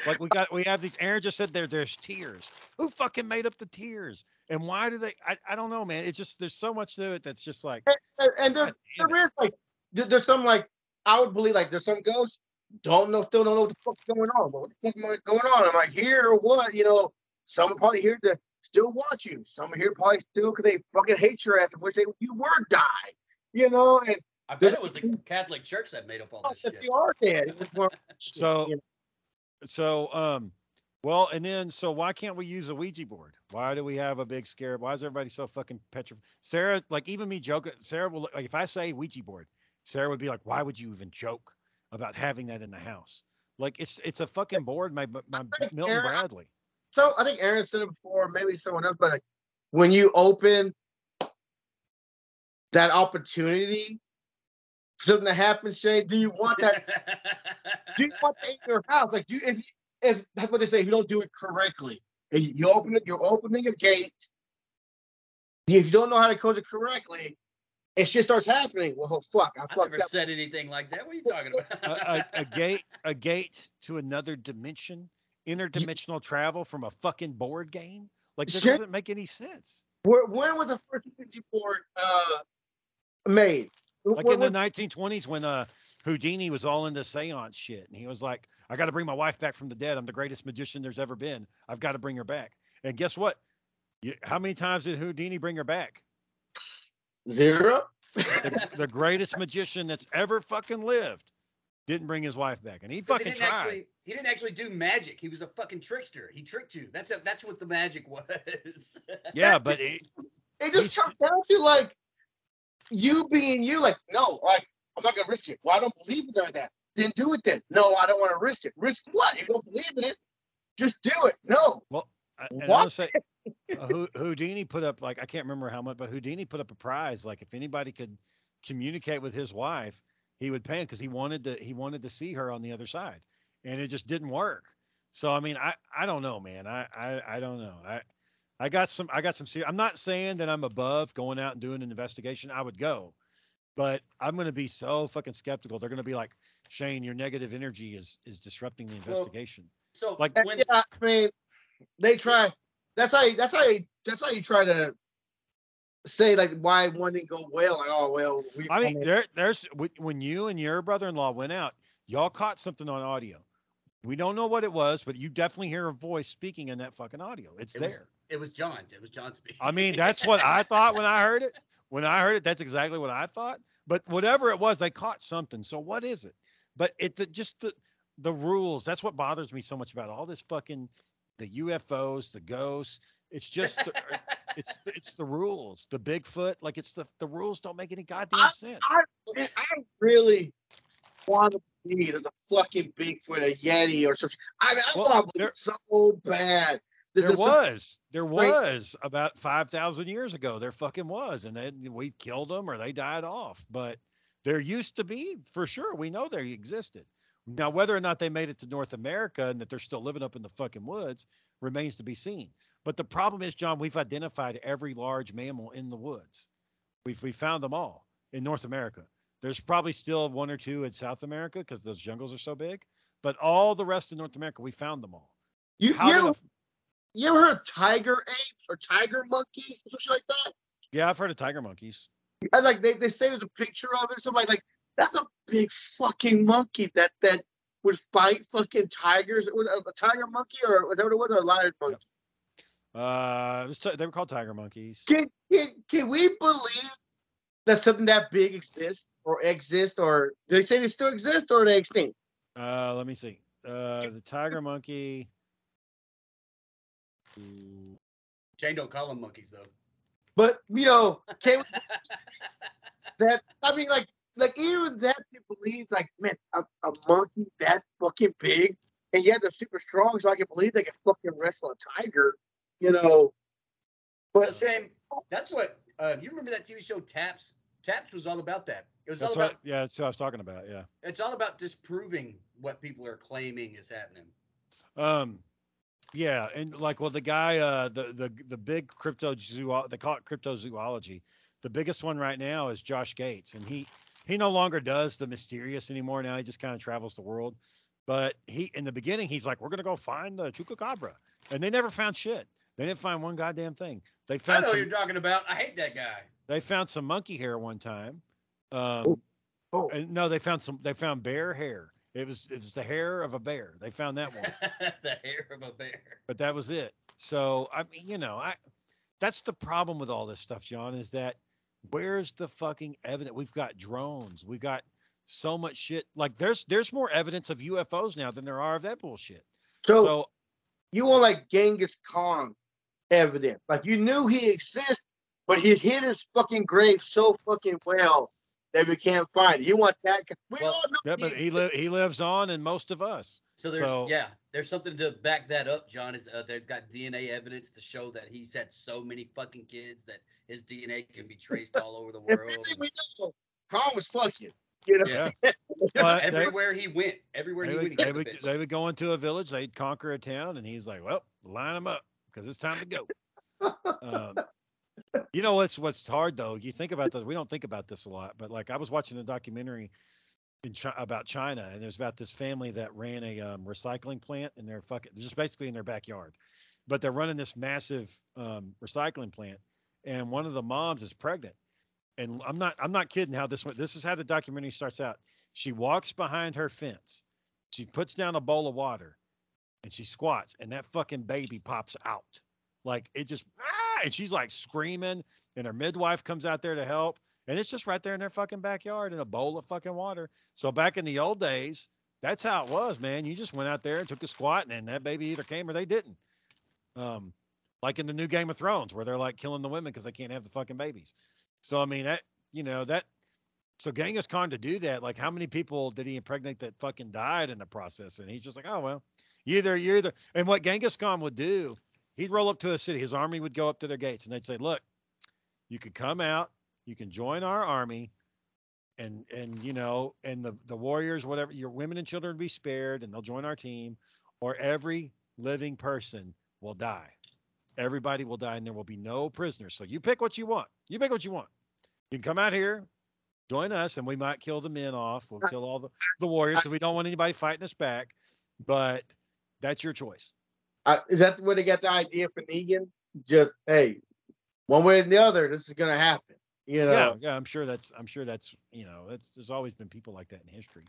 Like we got we have these. Aaron just said there there's tears. Who fucking made up the tears? And why do they? I, I don't know, man. It's just there's so much to it that's just like. and, and there, there is like, there's some like, I would believe like there's some ghosts don't know, still don't know what the fuck's going on. But what the fuck am I going on? Am I here or what? You know, some are probably here to still want you. Some are here probably still because they fucking hate your ass and wish they you were die. You know, and I bet it was the Catholic Church that made up all oh, this shit. you are dead, So- So, um, well, and then, so why can't we use a Ouija board? Why do we have a big scare? Why is everybody so fucking petrified? Sarah, like even me joking, Sarah will like if I say Ouija board, Sarah would be like, "Why would you even joke about having that in the house?" Like it's it's a fucking board, my my Milton Sarah- Bradley. So I think Aaron said it before, maybe someone else, but like when you open that opportunity for something to happen, Shay, do you want that? do you want that in your house? Like, do you, if if that's what they say, if you don't do it correctly, if you you open it, you're opening a gate. If you don't know how to close it correctly, it shit starts happening. Well, fuck, I I fucked never up. said anything like that. What are you talking about? a, a gate, a gate to another dimension, interdimensional travel from a fucking board game. Like this Shit. doesn't make any sense. Where, when was the first Ouija board uh, made? like When in the 1920s when uh Houdini was all into seance shit and he was like I got to bring my wife back from the dead I'm the greatest magician there's ever been I've got to bring her back and guess what you, how many times did Houdini bring her back Zero. the, the greatest magician that's ever fucking lived didn't bring his wife back and he fucking didn't tried actually he didn't actually do magic. He was a fucking trickster. He tricked you. That's a, that's what the magic was. yeah but it, It just comes down to like you being you. Like, no, like I'm not gonna risk it. Well, I don't believe in that. Then do it. Then no, I don't want to risk it. Risk what? If you don't believe in it, just do it. No. I- and What? I'll say uh, Houdini put up like I can't remember how much but Houdini put up a prize like if anybody could communicate with his wife he would pay him because he wanted to he wanted to see her on the other side and it just didn't work. So I mean, I I don't know, man. I I, I don't know. I I got some I got some serious. I'm not saying that I'm above going out and doing an investigation. I would go, but I'm going to be so fucking skeptical. They're going to be like, Shane, your negative energy is is disrupting the investigation. So Like- when yeah, I mean, they try. That's how. You, that's how. You, that's how you try to say like why one didn't go well. Like oh well. We, I mean, there there's when you and your brother-in-law went out, y'all caught something on audio. We don't know what it was, but you definitely hear a voice speaking in that fucking audio. It's It was- there. it was John, it was John speaking. I mean, that's what I thought when I heard it. When I heard it, that's exactly what I thought. But whatever it was, they caught something. So what is it? But it the, just the the rules. That's what bothers me so much about all this fucking the UFOs, the ghosts. It's just the, uh, it's it's the rules. The Bigfoot, like it's the the rules don't make any goddamn sense. Man, I really want to believe there's a fucking Bigfoot, a Yeti, or something. I, mean, I Well, want to believe so bad. There some- was, there Right. was about five thousand years ago. There fucking was, and then we killed them or they died off. But there used to be, for sure. We know they existed. Now, whether or not they made it to North America and that they're still living up in the fucking woods remains to be seen. But the problem is, John, we've identified every large mammal in the woods. We've we found them all in North America. There's probably still one or two in South America because those jungles are so big. But all the rest of North America, we found them all. You, How you, did ever, a- you ever heard of tiger apes or tiger monkeys or something like that? yeah, I've heard of tiger monkeys. And like they, they say there's a picture of it. Somebody like that's a big fucking monkey that that would fight fucking tigers. Was it a tiger monkey or was that what it was? Or a lion monkey? Uh, it was ti- they were called tiger monkeys. Can, can can we believe that something that big exists or exists or do they say they still exist or are they extinct? Uh, let me see. Uh, the tiger monkey. Ooh, Shane don't call them monkeys though. But you know, can we, that I mean like like even that you believe like man a, a monkey that fucking big and yet they're super strong so I can believe they can fucking wrestle a tiger, you know. Well, But same that's what uh, you remember that TV show Taps. Taps was all about that. It was that's all about what. Yeah, that's what I was talking about. Yeah. it's all about disproving what people are claiming is happening. Um, yeah, and like, well, the guy, uh, the the the big crypto zoo, they call it cryptozoology. The biggest one right now is Josh Gates, and he he no longer does the mysterious anymore. Now he just kind of travels the world. But he, in the beginning, he's like, "We're gonna go find the chupacabra," and they never found shit. They didn't find one goddamn thing. They found. I know some, what you're talking about. I hate that guy. they found some monkey hair one time. Um, Oh. Oh. and no, they found some. They found bear hair. It was it was the hair of a bear. They found that once the hair of a bear. but that was it. So I mean, you know, I that's the problem with all this stuff, John, is that where's the fucking evidence? We've got drones, we got so much shit. Like there's there's more evidence of UFOs now than there are of that bullshit. so, So you want like Genghis Khan evidence. Like you knew he exists, but he hid his fucking grave so fucking well that we can't find it. You want that? 'Cause We Well, all know yeah, but he li- he lives on in most of us. So there's So- yeah, there's something to back that up. John is uh, they've got DNA evidence to show that he's had so many fucking kids that his DNA can be traced all over the world. Everything we know, Khan was fucking. You know, Yeah. But they- everywhere he went, everywhere They he would, went, he they, got the would, they would go into a village, they'd conquer a town, and he's like, "Well, line them up because it's time to go." um, you know what's what's hard though? You think about this. We don't think about this a lot, but like I was watching a documentary in about China, and there's about this family that ran a um, recycling plant in their fucking just basically in their backyard, but they're running this massive um, recycling plant, and one of the moms is pregnant, and I'm not I'm not kidding. How this went? This is how the documentary starts out. She walks behind her fence, she puts down a bowl of water, and she squats, and that fucking baby pops out. Like it just ah, and she's like screaming, and her midwife comes out there to help, and it's just right there in their fucking backyard in a bowl of fucking water. So back in the old days, that's how it was, man. You just went out there and took a squat, and then that baby either came or they didn't. Um, like in the new Game of Thrones, where they're like killing the women because they can't have the fucking babies. So I mean that you know that. So Genghis Khan to do that, like how many people did he impregnate that fucking died in the process? And he's just like, oh well, either you're either. And what Genghis Khan would do, he'd roll up to a city. His army would go up to their gates, and they'd say, look, you could come out, you can join our army, and and you know, and the the warriors, whatever, your women and children be spared, and they'll join our team, or every living person will die. Everybody will die, and there will be no prisoners. So you pick what you want. You pick what you want. You can come out here, join us, and we might kill the men off. We'll kill all the, the warriors because we don't want anybody fighting us back. But that's your choice. Uh, is that where they got the idea for Negan? Just hey, one way or the other, this is gonna happen. You know. Yeah, yeah. I'm sure that's. I'm sure that's. You know, that's. There's always been people like that in history.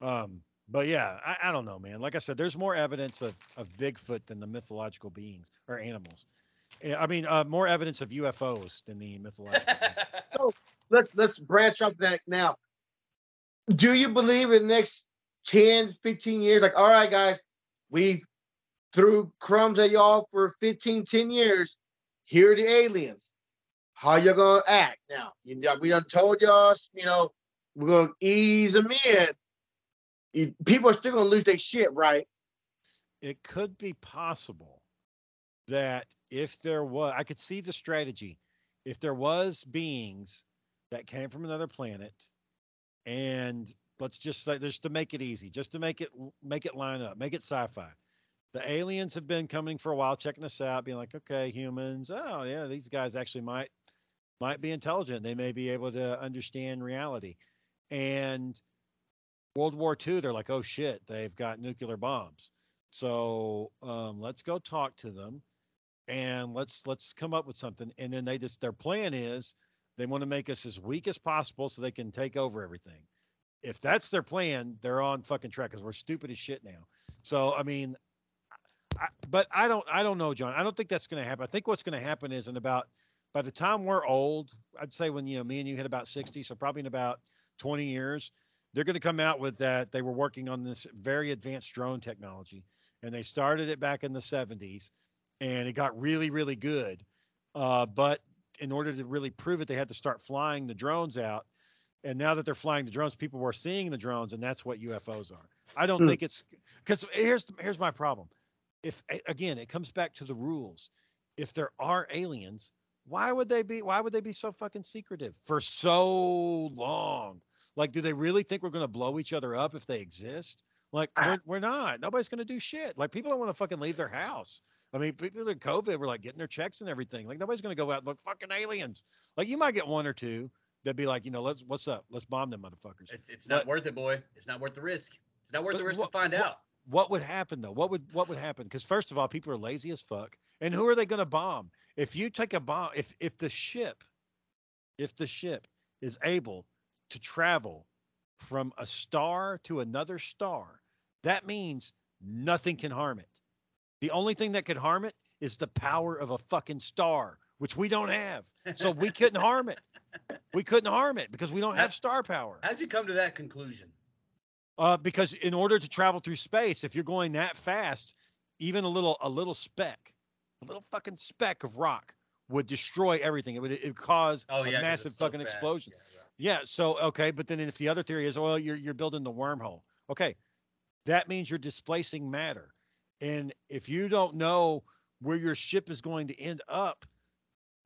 Um, but yeah, I, I don't know, man. Like I said, there's more evidence of of Bigfoot than the mythological beings or animals. Yeah, I mean, uh, more evidence of UFOs than the mythological. beings. Let's let's branch off that now. Do you believe in the next 10, 15 years? Like, all right, guys, we threw crumbs at y'all for 15, 10 years. Here are the aliens. How y'all gonna act now? You, we done told y'all, you know, we're gonna ease them in. People are still gonna lose their shit, right? it could be possible that if there was, I could see the strategy. If there was beings that came from another planet, and let's just say, just to make it easy, just to make it make it line up, make it sci-fi. The aliens have been coming for a while, checking us out, being like, okay, humans, oh yeah, these guys actually might might be intelligent. They may be able to understand reality. And World War II, they're like, oh shit, they've got nuclear bombs. So um, let's go talk to them, and let's let's come up with something. And then they just their plan is they want to make us as weak as possible so they can take over everything. If that's their plan, they're on fucking track because we're stupid as shit now. So I mean, I, but I don't I don't know, John. I don't think that's going to happen. I think what's going to happen is in about by the time we're old, I'd say when you know me and you hit about sixty, so probably in about twenty years, they're going to come out with that. They were working on this very advanced drone technology, and they started it back in the 70s, and it got really, really good. Uh, but in order to really prove it, they had to start flying the drones out. And now that they're flying the drones, people were seeing the drones, and that's what UFOs are. I don't Hmm. think it's because here's here's my problem. If again, it comes back to the rules. If there are aliens, why would they be? Why would they be so fucking secretive for so long? Like, do they really think we're going to blow each other up if they exist? Like, Ah. we're, we're not. Nobody's going to do shit. Like, people don't want to fucking leave their house. I mean, people in COVID were like getting their checks and everything. Like, nobody's going to go out and look fucking aliens. Like, you might get one or two that'd be like, you know, let's, what's up? Let's bomb them motherfuckers. It's, it's not But- worth it, boy. It's not worth the risk. It's not worth the risk what- to find what- out. What would happen though? What would what would happen? Because first of all, people are lazy as fuck. And who are they going to bomb? If you take a bomb, if if the ship, if the ship is able to travel from a star to another star, that means nothing can harm it. The only thing that could harm it is the power of a fucking star, which we don't have. So we couldn't harm it. We couldn't harm it because we don't have star power. How'd you come to that conclusion? Uh, because in order to travel through space, if you're going that fast, even a little a little speck, a little fucking speck of rock would destroy everything. It would it would cause Oh a massive so fucking fast. explosion. Yeah, right. Yeah. So okay, but then if the other theory is, well, you're you're building the wormhole. Okay, that means you're displacing matter, and if you don't know where your ship is going to end up,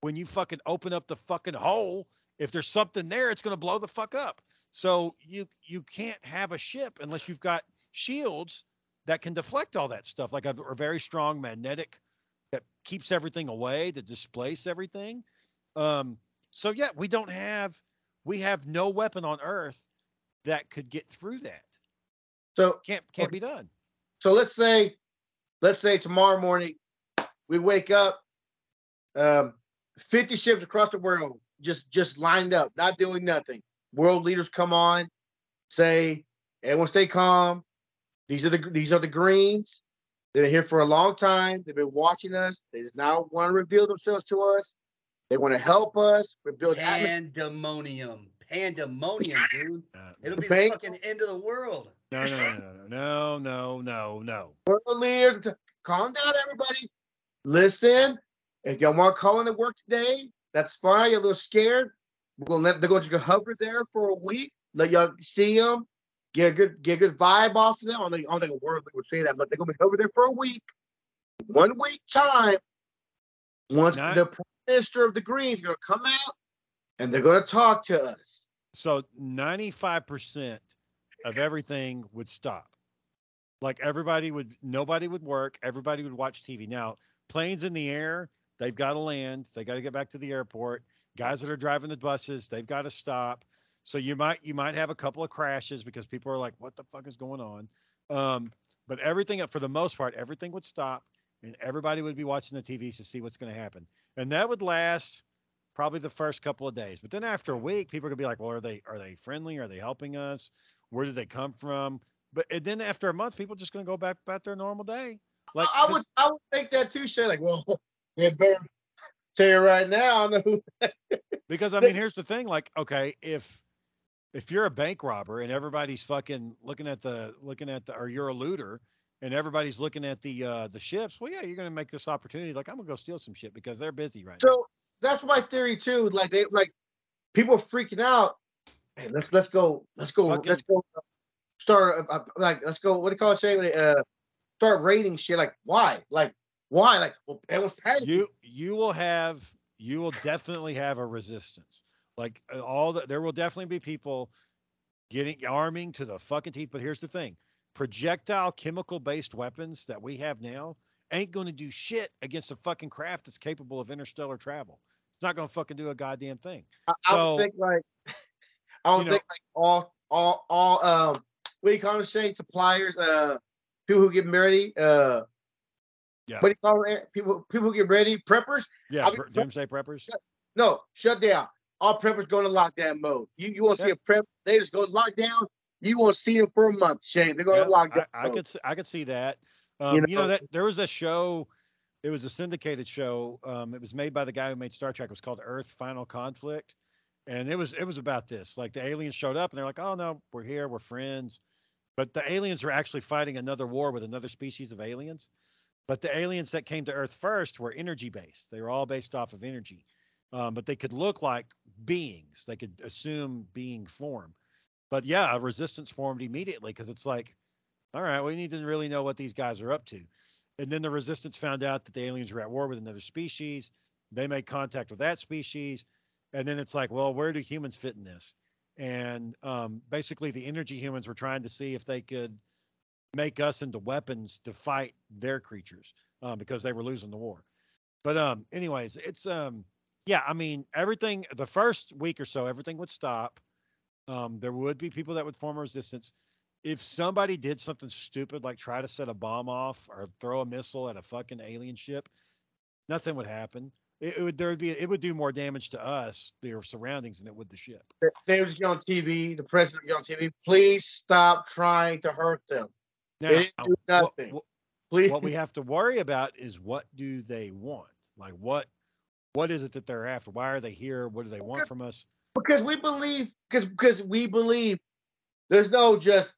when you fucking open up the fucking hole, if there's something there, it's going to blow the fuck up. So you you can't have a ship unless you've got shields that can deflect all that stuff, like a, a very strong magnetic that keeps everything away, that displace everything. Um, so yeah, we don't have we have no weapon on Earth that could get through that. So Can't can't Okay. be done. so let's say let's say tomorrow morning we wake up um 50 ships across the world just just lined up not doing nothing world leaders come on say everyone stay calm these are the these are the greens they've been here for a long time they've been watching us they just now want to reveal themselves to us they want to help us rebuild atmosphere Pandemonium. Pandemonium, dude. Uh, It'll be the Bang. fucking end of the world. no, no, no, no, no, no, no, no. world leaders calm down everybody listen if y'all want to call in to work today that's fine you're a little scared we're gonna let they're going to hover there for a week let y'all see them get a good get a good vibe off of them i don't think, I don't think a word would say that but they're gonna be over there for a week one week time once Not- the prime minister of the greens is gonna come out and they're gonna talk to us So 95% of everything would stop. Like everybody would, nobody would work. Everybody would watch TV. Now, planes in the air, they've got to land. They got to get back to the airport. Guys that are driving the buses, they've got to stop. So you might you might have a couple of crashes because people are like, "What the fuck is going on?" Um, but everything, for the most part, everything would stop, and everybody would be watching the TVs to see what's going to happen, and that would last probably the first couple of days. But then after a week, people are gonna be like, "Well, are they are they friendly? Are they helping us? Where did they come from?" But and then after a month, people are just gonna go back about their normal day. Like I would I would think that too, Shay. Like, well, they better tell you right now. I know who because I mean, here's the thing. Like, okay, if if you're a bank robber and everybody's fucking looking at the looking at the or you're a looter and everybody's looking at the uh the ships, well, yeah, you're gonna make this opportunity. Like, I'm gonna go steal some shit because they're busy right now. So that's my theory too. Like they like people freaking out. Hey, let's let's go, let's go, Fucking- let's go. Start uh, like let's go. What do you call it? Saying uh, start rating shit. Like why? Like why? Like well, everyone's panicking. you you will have you will definitely have a resistance like uh, all the there will definitely be people getting arming to the fucking teeth but here's the thing projectile chemical based weapons that we have now ain't going to do shit against a fucking craft that's capable of interstellar travel it's not going to fucking do a goddamn thing I, I So, would think like I would you know- think like all all all um what do you call them? Say suppliers, uh, people who get ready, uh, Yeah. What do you call it? People people who get ready, preppers. yeah I'll be pr- pre- doomsday preppers No, shut down. All preppers go into lockdown mode. You you want to see a prep? They just go lockdown. You won't see them for a month, Shane. They're going Yeah, to lockdown. I, I mode. could s- I could see that. Um, you, know, know? that there was a show. It was a syndicated show. Um, it was made by the guy who made Star Trek. It was called Earth Final Conflict, and it was it was about this. Like the aliens showed up and they're like, "Oh no, we're here, we're friends," but the aliens are actually fighting another war with another species of aliens. But the aliens that came to Earth first were energy based. They were all based off of energy, um, but they could look like beings. They could assume being form. But yeah, a resistance formed immediately because it's like, all right, we need to really know what these guys are up to. And then the resistance found out that the aliens were at war with another species. They made contact with that species. And then it's like, well, where do humans fit in this? And um, basically, the energy humans were trying to see if they could make us into weapons to fight their creatures um, because they were losing the war. But um, anyways, it's um, yeah. I mean, everything. The first week or so, everything would stop. Um, there would be people that would form a resistance. If somebody did something stupid like try to set a bomb off or throw a missile at a fucking alien ship, nothing would happen. It, it would there would be it would do more damage to us, their surroundings, than it would the ship. They would get on TV. The president would get on TV. Please stop trying to hurt them. Now, They do what- nothing. what- Please. what we have to worry about is what do they want? Like what what is it that they're after? Why are they here? What do they want Because- from us? because we believe because because we believe there's no just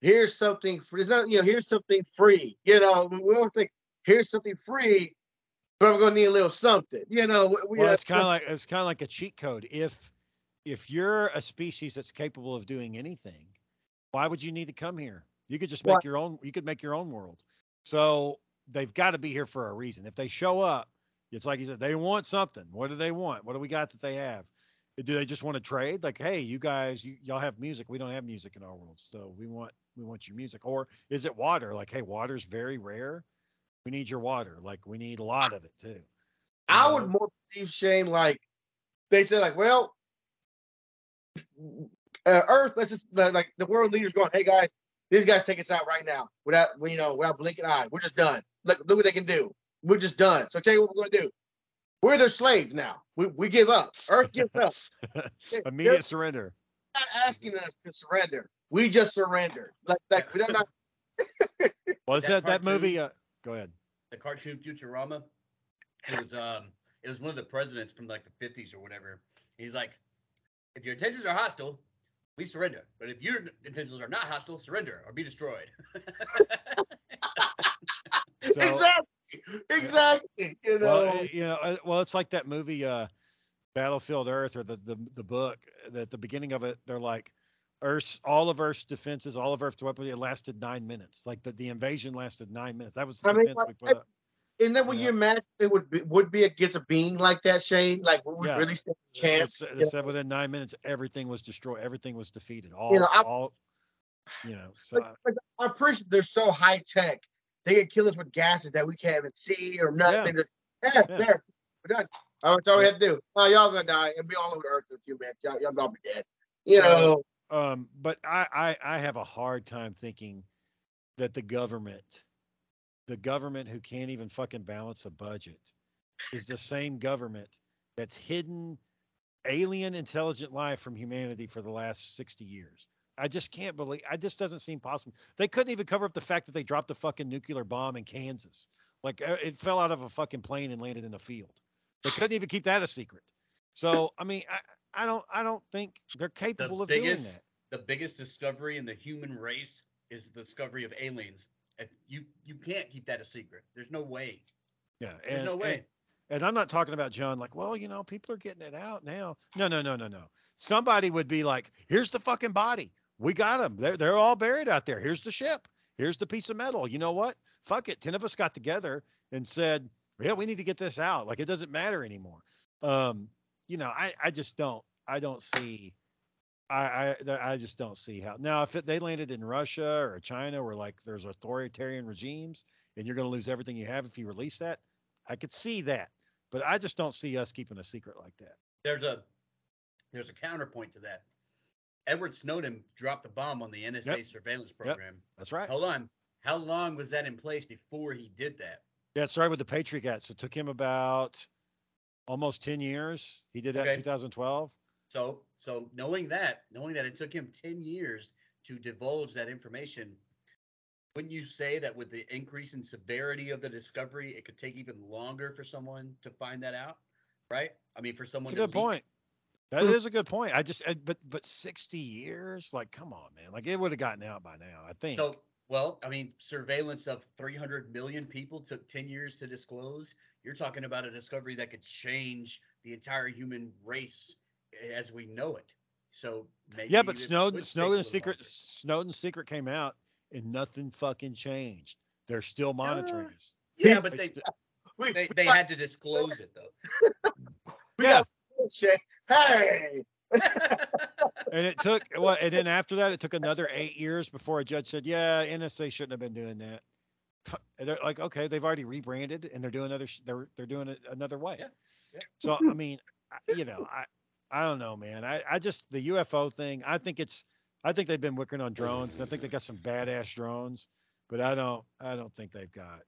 here's something free. There's no you know here's something free. You know we don't think here's something free, but I'm gonna need a little something. You know we, we, Well, uh, it's kind of like it's kind of like a cheat code. If if you're a species that's capable of doing anything, why would you need to come here? You could just make What? your own. You could make your own world. So they've got to be here for a reason. If they show up, it's like you said, they want something. What do they want? What do we got that they have? Do they just want to trade? Like, hey, you guys, you, y'all have music. We don't have music in our world, so we want we want your music. Or is it water? Like, hey, water's very rare. We need your water. Like, we need a lot of it too. I know? would more believe Shane like they said like well uh, Earth let's just uh, like the world leaders going hey guys these guys take us out right now without you know without blinking eye we're just done look look what they can do we're just done so tell you what we're gonna do we're their slaves now we, we give up Earth gives up They- they're Immediate surrender. not asking us to surrender we just surrender. like like we're not Well, is That that that movie? Uh, go ahead. the cartoon Futurama. It was um it was one of the presidents from like the fifties or whatever. He's like, if your intentions are hostile, we surrender. But if your intentions are not hostile, surrender or be destroyed. So, exactly exactly you know well, uh, you know, uh, well, it's like that movie, uh, Battlefield Earth, or the, the the book. That the beginning of it, they're like, Earth's all of Earth's defenses, all of Earth's weaponry. It lasted nine minutes. Like the, the invasion lasted nine minutes. That was the I mean, defense we like, put up. And then when Yeah. you imagine it would be would be against a being like that, Shane, like would we Yeah. really stand a chance? said- you they said within nine minutes, everything was destroyed. Everything was defeated. All, you know, I- all, you know. So Like, like, I appreciate they're so high tech. They can kill us with gases that we can't even see or nothing. Just, yeah, Yeah. there, we're done. Oh, that's all we have to do. Oh, y'all gonna die and be all over the earth in a few minutes. Y'all, y'all gonna be dead. You know, um, but I, I, I have a hard time thinking that the government, the government who can't even fucking balance a budget, is the same government that's hidden alien intelligent life from humanity for the last 60 years. I just can't believe. I just doesn't seem possible. They couldn't even cover up the fact that they dropped a fucking nuclear bomb in Kansas. Like uh, it fell out of a fucking plane and landed in a field. They couldn't even keep that a secret. So I mean, I, I don't, I don't think they're capable of doing biggest- that. the biggest discovery in the human race is the discovery of aliens. If you you can't keep that a secret. There's no way. Yeah, There's no way. And, and I'm not talking about John. Like, well, you know, people are getting it out now. No, no, no, no, no. Somebody would be like, "Here's the fucking body. We got them. They're they're all buried out there. Here's the ship. Here's the piece of metal. You know what? Fuck it. Ten of us got together and said, yeah, we need to get this out. Like, it doesn't matter anymore. Um, you know, I I just don't. I don't see. I, I I just don't see how now if it, they landed in Russia or China where like there's authoritarian regimes and you're going to lose everything you have if you release that, I could see that, but I just don't see us keeping a secret like that. There's a there's a counterpoint to that. Edward Snowden dropped the bomb on the NSA surveillance program. That's right. Hold on. How long was that in place before he did that? Yeah, it started with the Patriot Act, so it took him about almost ten years. He did that in 2012. So so knowing that, knowing that it took him 10 years to divulge that information, wouldn't you say that with the increase in severity of the discovery, it could take even longer for someone to find that out? Right? I mean, for someone That's a good leak- point. That is a good point. I just, I, but but 60 years, like, come on, man. Like, it would have gotten out by now. I think. So, well, I mean, surveillance of 300 million people took 10 years to disclose. You're talking about a discovery that could change the entire human race as we know it. So maybe yeah, but Snowden, would take a Snowden's secret, longer. Snowden's secret came out, and nothing fucking changed. They're still monitoring Uh, us. Yeah, but They they, they, they had to disclose it though. yeah. Hey, and it took what? And then after that, it took another eight years before a judge said, "Yeah, NSA shouldn't have been doing that." And they're like, okay, they've already rebranded, and they're doing another. sh- They're they're doing it another way. Yeah, yeah. So I mean, I- you know, I I don't know, man. I I just the UFO thing. I think it's. I think they've been working on drones, and I think they got some badass drones, but I don't. I don't think they've got.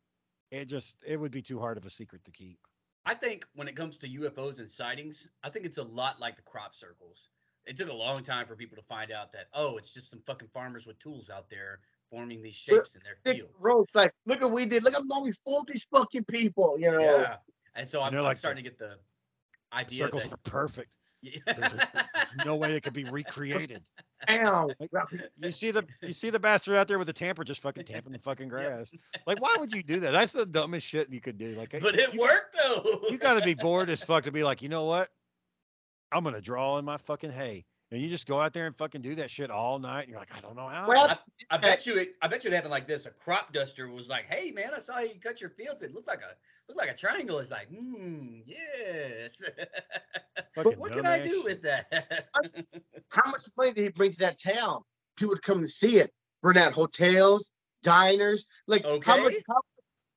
It just. It would be too hard of a secret to keep. I think when it comes to UFOs and sightings, I think it's a lot like the crop circles. It took a long time for people to find out that oh, it's just some fucking farmers with tools out there forming these shapes in their Dick fields. Rose, like, look what we did. Look how long we fooled these fucking people. You know. Yeah, and so I'm, they're I'm like the starting to get the idea Circles that are perfect. Yeah. There's, there's no way it could be recreated. Ow. You see the you see the bastard out there with the tamper just fucking tamping the fucking grass. Like, why would you do that? That's the dumbest shit you could do. Like, but it you, worked though. You got to be bored as fuck to be like, you know what? I'm gonna draw in my fucking hay, and you just go out there and fucking do that shit all night. And you're like, I don't know how. Well, I bet you it. I bet you it happened like this. A crop duster was like, "Hey man, I saw you cut your fields. It looked like a looked like a triangle." It's like, hmm, yes. Fucking what can I do shit. with that? How much money did he bring to that town? People would come to see it. Run out hotels, diners. Like okay. how much how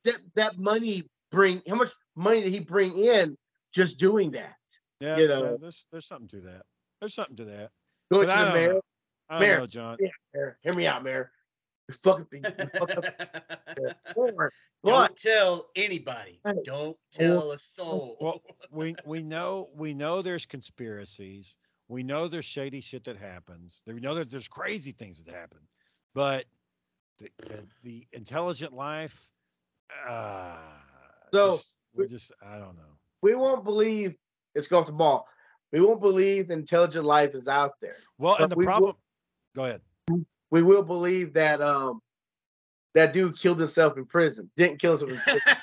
that that money bring? How much money did he bring in just doing that? Yeah, you yeah, know. there's there's something to that. There's something to that. Go But to the don't mayor. know. I don't Mayor. know, John. Yeah, mayor. Hear me out, mayor. We fucking we fucked up more. But Don't tell anybody. Hey. Don't tell a soul. Well, we we know we know there's conspiracies. We know there's shady shit that happens. We know that there's crazy things that happen, but the the, the intelligent life, uh, So, just, we're just I don't know. we won't believe it's going off the ball. We won't believe intelligent life is out there. Well, But and the we will- problem. Go ahead. We will believe that um that dude killed himself in prison. Didn't kill himself in prison.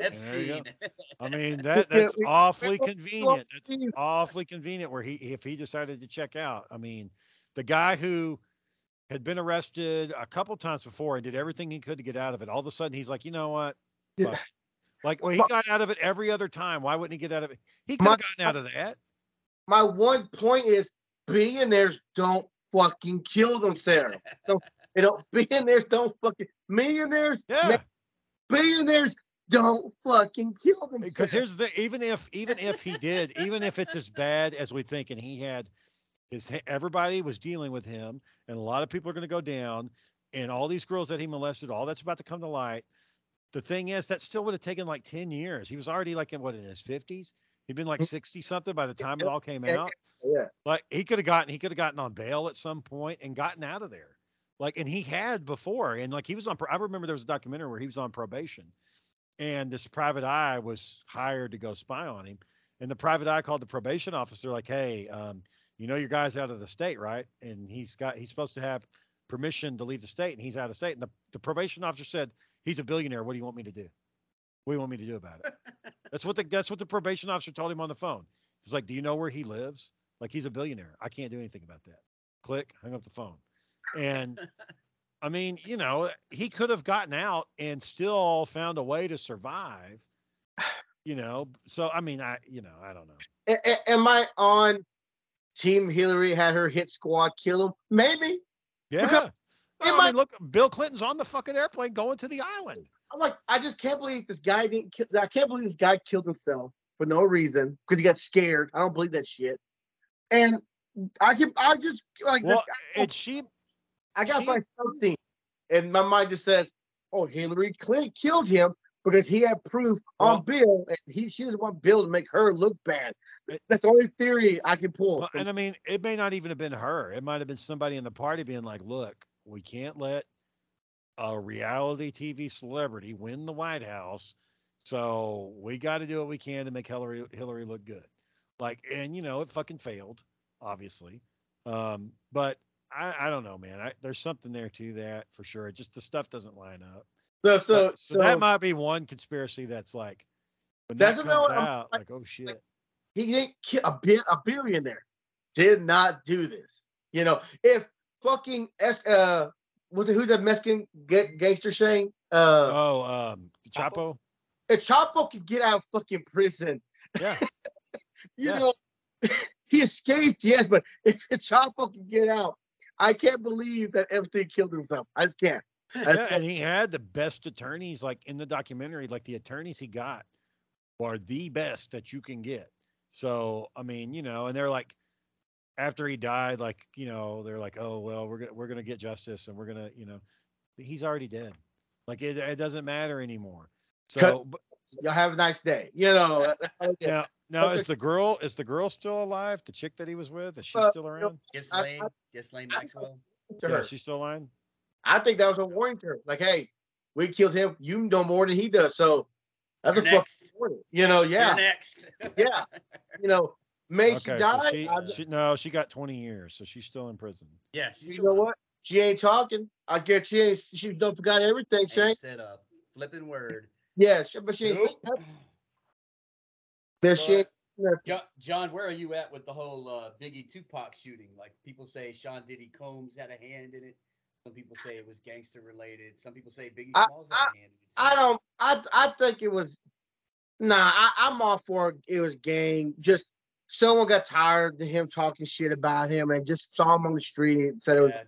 Epstein. I mean that that's awfully convenient. That's awfully convenient where he if he decided to check out. I mean, the guy who had been arrested a couple times before and did everything he could to get out of it. All of a sudden, he's like, you know what? Yeah. Like, well, he My- got out of it every other time. Why wouldn't he get out of it? He could have gotten out of that. My one point is billionaires don't fucking kill themselves. So, you know, billionaires don't fucking millionaires, Yeah. billionaires don't fucking kill themselves. Because here's the even if even if he did, even if it's as bad as we think, and he had his everybody was dealing with him, and a lot of people are going to go down, and all these girls that he molested, all that's about to come to light. The thing is, that still would have taken like ten years. He was already like in what in his fifties. He'd been like sixty something by the time it all came out. yeah. Like he could have gotten he could have gotten on bail at some point and gotten out of there. Like and he had before and like he was on I remember there was a documentary where he was on probation and this private eye was hired to go spy on him and the private eye called the probation officer like hey um, you know your guy's out of the state right and he's got he's supposed to have permission to leave the state and he's out of state and the, the probation officer said he's a billionaire what do you want me to do what do you want me to do about it that's what the that's what the probation officer told him on the phone He's like do you know where he lives like he's a billionaire i can't do anything about that click hung up the phone and I mean, you know, he could have gotten out and still found a way to survive. You know, so I mean, I you know, I don't know. A- a- am I on Team Hillary had her hit squad kill him? Maybe. Yeah. Because No, I mean, look, Bill Clinton's on the fucking airplane going to the island. I'm like, I just can't believe this guy didn't kill. I can't believe this guy killed himself for no reason because he got scared. I don't believe that shit. And I can, I just like, Well, this- and she, I got she- my something, and my mind just says, "Oh, Hillary Clinton killed him because he had proof Well- on Bill, and he she doesn't want Bill to make her look bad." It- That's the only theory I can pull. well, and I mean, it may not even have been her. It might have been somebody in the party being like, "Look, we can't let a reality TV celebrity win the White House, so we got to do what we can to make Hillary Hillary look good." Like, and you know, it fucking failed, obviously. Um, but I, I don't know, man. I, there's something there to that for sure. Just the stuff doesn't line up. so, so, But- so, that might be one conspiracy that's like when That's that comes out, like, oh shit. he didn't kill a bit a billionaire did not do this you know if fucking S, uh was it who's that Mexican ga- gangster saying uh Oh, um, Chapo? Chapo. if Chapo could get out of fucking prison Yeah, you Yeah. know he escaped yes but if Chapo could get out I can't believe that everything killed himself I just can't I yeah, and he had the best attorneys, like in the documentary, like the attorneys he got are the best that you can get. So, I mean, you know, and they're like, after he died, like, you know, they're like, oh well, we're gonna we're gonna get justice, and we're gonna, you know, he's already dead. Like it, it doesn't matter anymore. So, but y'all have a nice day you know that's how it is. now, now is the girl is the girl still alive? The chick that he was with, is she Uh, still around? Ghislaine, I- Ghislaine I- Maxwell. to Yeah, her. she's still alive. I think that was a warning to her. Like, hey, we killed him. You know more than he does. So that's You're a fucking warning. You know, You're yeah, next. yeah. You know, may she die. so she, I- she no, she got 20 years, so she's still in prison. yeah, she's you still know alive. what? She ain't talking. I get she ain't. She don't forgot everything. She Ain't ain't. said a flipping word. Yeah, she, but she ain't. Nope. saying nothing. She ain't. John, John, where are you at with the whole uh, Biggie Tupac shooting? Like people say Sean Diddy Combs had a hand in it. Some people say it was gangster related. Some people say Biggie I- Smalls had a hand in it. I don't. I I think it was. Nah, I, I'm all for it was gang. Just someone got tired of him talking shit about him and just saw him on the street and said it was. Yeah.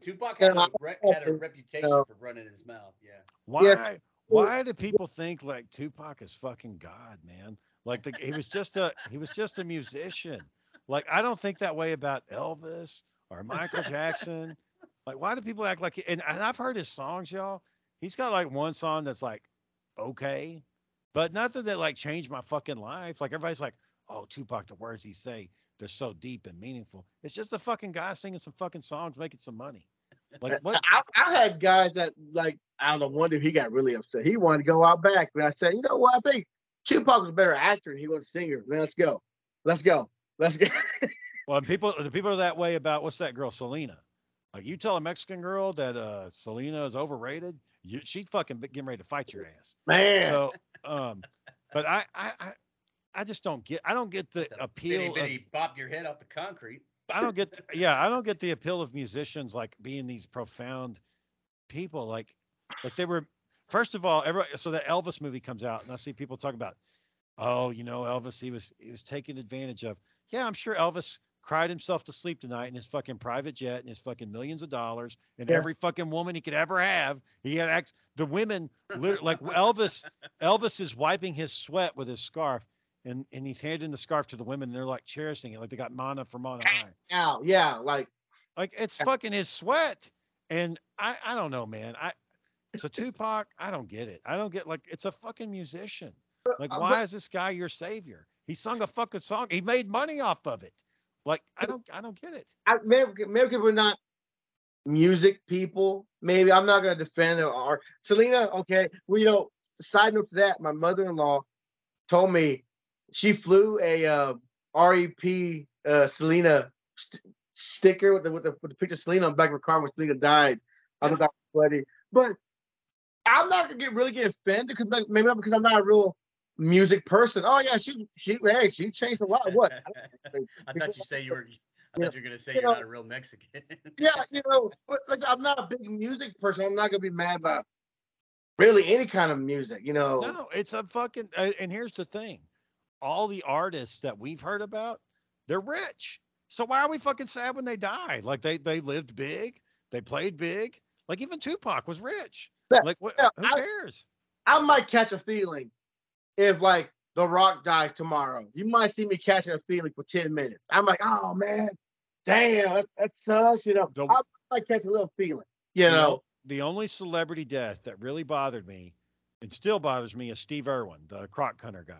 Tupac had a, I- re- had a reputation No. for running his mouth. Yeah. Why? Yes. Why do people think like Tupac is fucking God, man? Like the, he was just a he was just a musician. Like I don't think that way about Elvis or Michael Jackson. Like why do people act like? And, and I've heard his songs, y'all. He's got like one song that's like okay, but nothing that like changed my fucking life. Like everybody's like, oh Tupac, the words he say they're so deep and meaningful. It's just a fucking guy singing some fucking songs, making some money. Like what? I, I had guys that like I don't know. One day he got really upset. He wanted to go out back, but I said, you know what? I think Tupac was a better actor. than He was a singer. Man, let's go. Let's go. Let's go. Well, and people the people are that way about what's that girl Selena? Like you tell a Mexican girl that uh Selena is overrated, you, she's fucking getting ready to fight your ass. Man, So, um, but I I I, I just don't get I don't get the The appeal bitty of bitty bop your head off the concrete. I don't get. th- Yeah, I don't get the appeal of musicians like being these profound people. Like, like they were. First of all, every so the Elvis movie comes out, and I see people talk about, oh, you know, Elvis, he was he was taken advantage of. Yeah, I'm sure Elvis cried himself to sleep tonight in his fucking private jet and his fucking millions of dollars and Yeah. every fucking woman he could ever have. He had ex- the women like Elvis. Elvis is wiping his sweat with his scarf, and and he's handing the scarf to the women, and they're like cherishing it, like they got mana for mana high. Now, yeah, like Like it's fucking his sweat. And I I don't know, man. I so Tupac, I don't get it. I don't get like it's a fucking musician. Like uh, why is this guy your savior? He sung a fucking song. He made money off of it. Like I don't I don't get it. I, maybe, maybe we're not music people. Maybe I'm not gonna defend. Or Selena, okay. Well, you know, side note to that, my mother-in-law told me she flew a uh, REP uh, Selena st- sticker with the, with the with the picture of Selena on the back of her car when Selena died. I thought that was funny, but I'm not gonna get really get offended because maybe not because I'm not a real music person. Oh yeah, she she hey she changed a lot. What? I thought you say you were. I Yeah. thought you were gonna say You you're not a real Mexican. yeah, you know, but listen, I'm not a big music person. I'm not gonna be mad about really any kind of music, you know. No, it's a fucking uh, and here's the thing. All the artists that we've heard about, they're rich. So why are we fucking sad when they die? Like they they lived big, they played big. Like even Tupac was rich. Like what yeah, who I- cares? I might catch a feeling if like The Rock dies tomorrow. You might see me catching a feeling for 10 minutes. I'm like, oh man, damn, that, that sucks. You know, The- I might catch a little feeling. You The know, o- the only celebrity death that really bothered me and still bothers me is Steve Irwin, the croc hunter guy.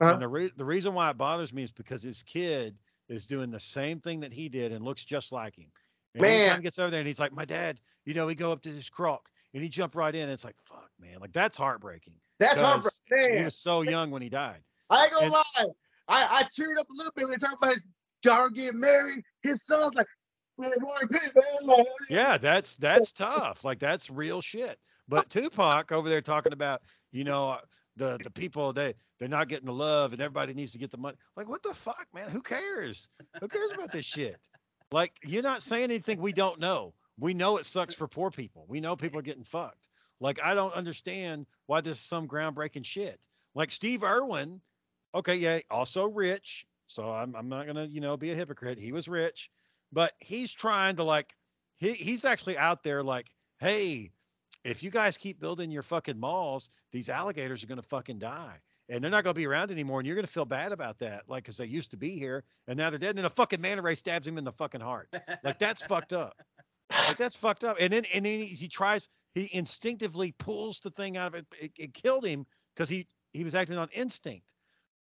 Uh-huh. And the re- the reason why it bothers me is because his kid is doing the same thing that he did and looks just like him. And Man. he gets over there and he's like, My dad, you know, we go up to this crock and he jumped right in. And it's like, fuck, man. Like that's heartbreaking. that's hard. 'cause Man, He was so young when he died. I ain't gonna and- lie. I, I cheered up a little bit when they talked about his daughter getting married. His son's like, man, Roy Pitt, man. Like, Yeah, that's that's tough. Like that's real shit. But Tupac over there talking about, you know, the the people they they're not getting the love and everybody needs to get the money. Like what the fuck, man? Who cares? Who cares about this shit? Like you're not saying anything we don't know. We know it sucks for poor people. We know people are getting fucked. Like I don't understand why this is some groundbreaking shit. Like Steve Irwin, okay, yeah, also rich. So I'm I'm not gonna, you know, be a hypocrite. He was rich, but he's trying to like he he's actually out there like, hey, if you guys keep building your fucking malls, these alligators are gonna fucking die. And they're not gonna be around anymore, and you're gonna feel bad about that, like, cause they used to be here, and now they're dead. And then a fucking manta ray stabs him in the fucking heart. Like that's fucked up. Like that's fucked up. And then and then he, he tries, he instinctively pulls the thing out of it. It, it killed him because he he was acting on instinct.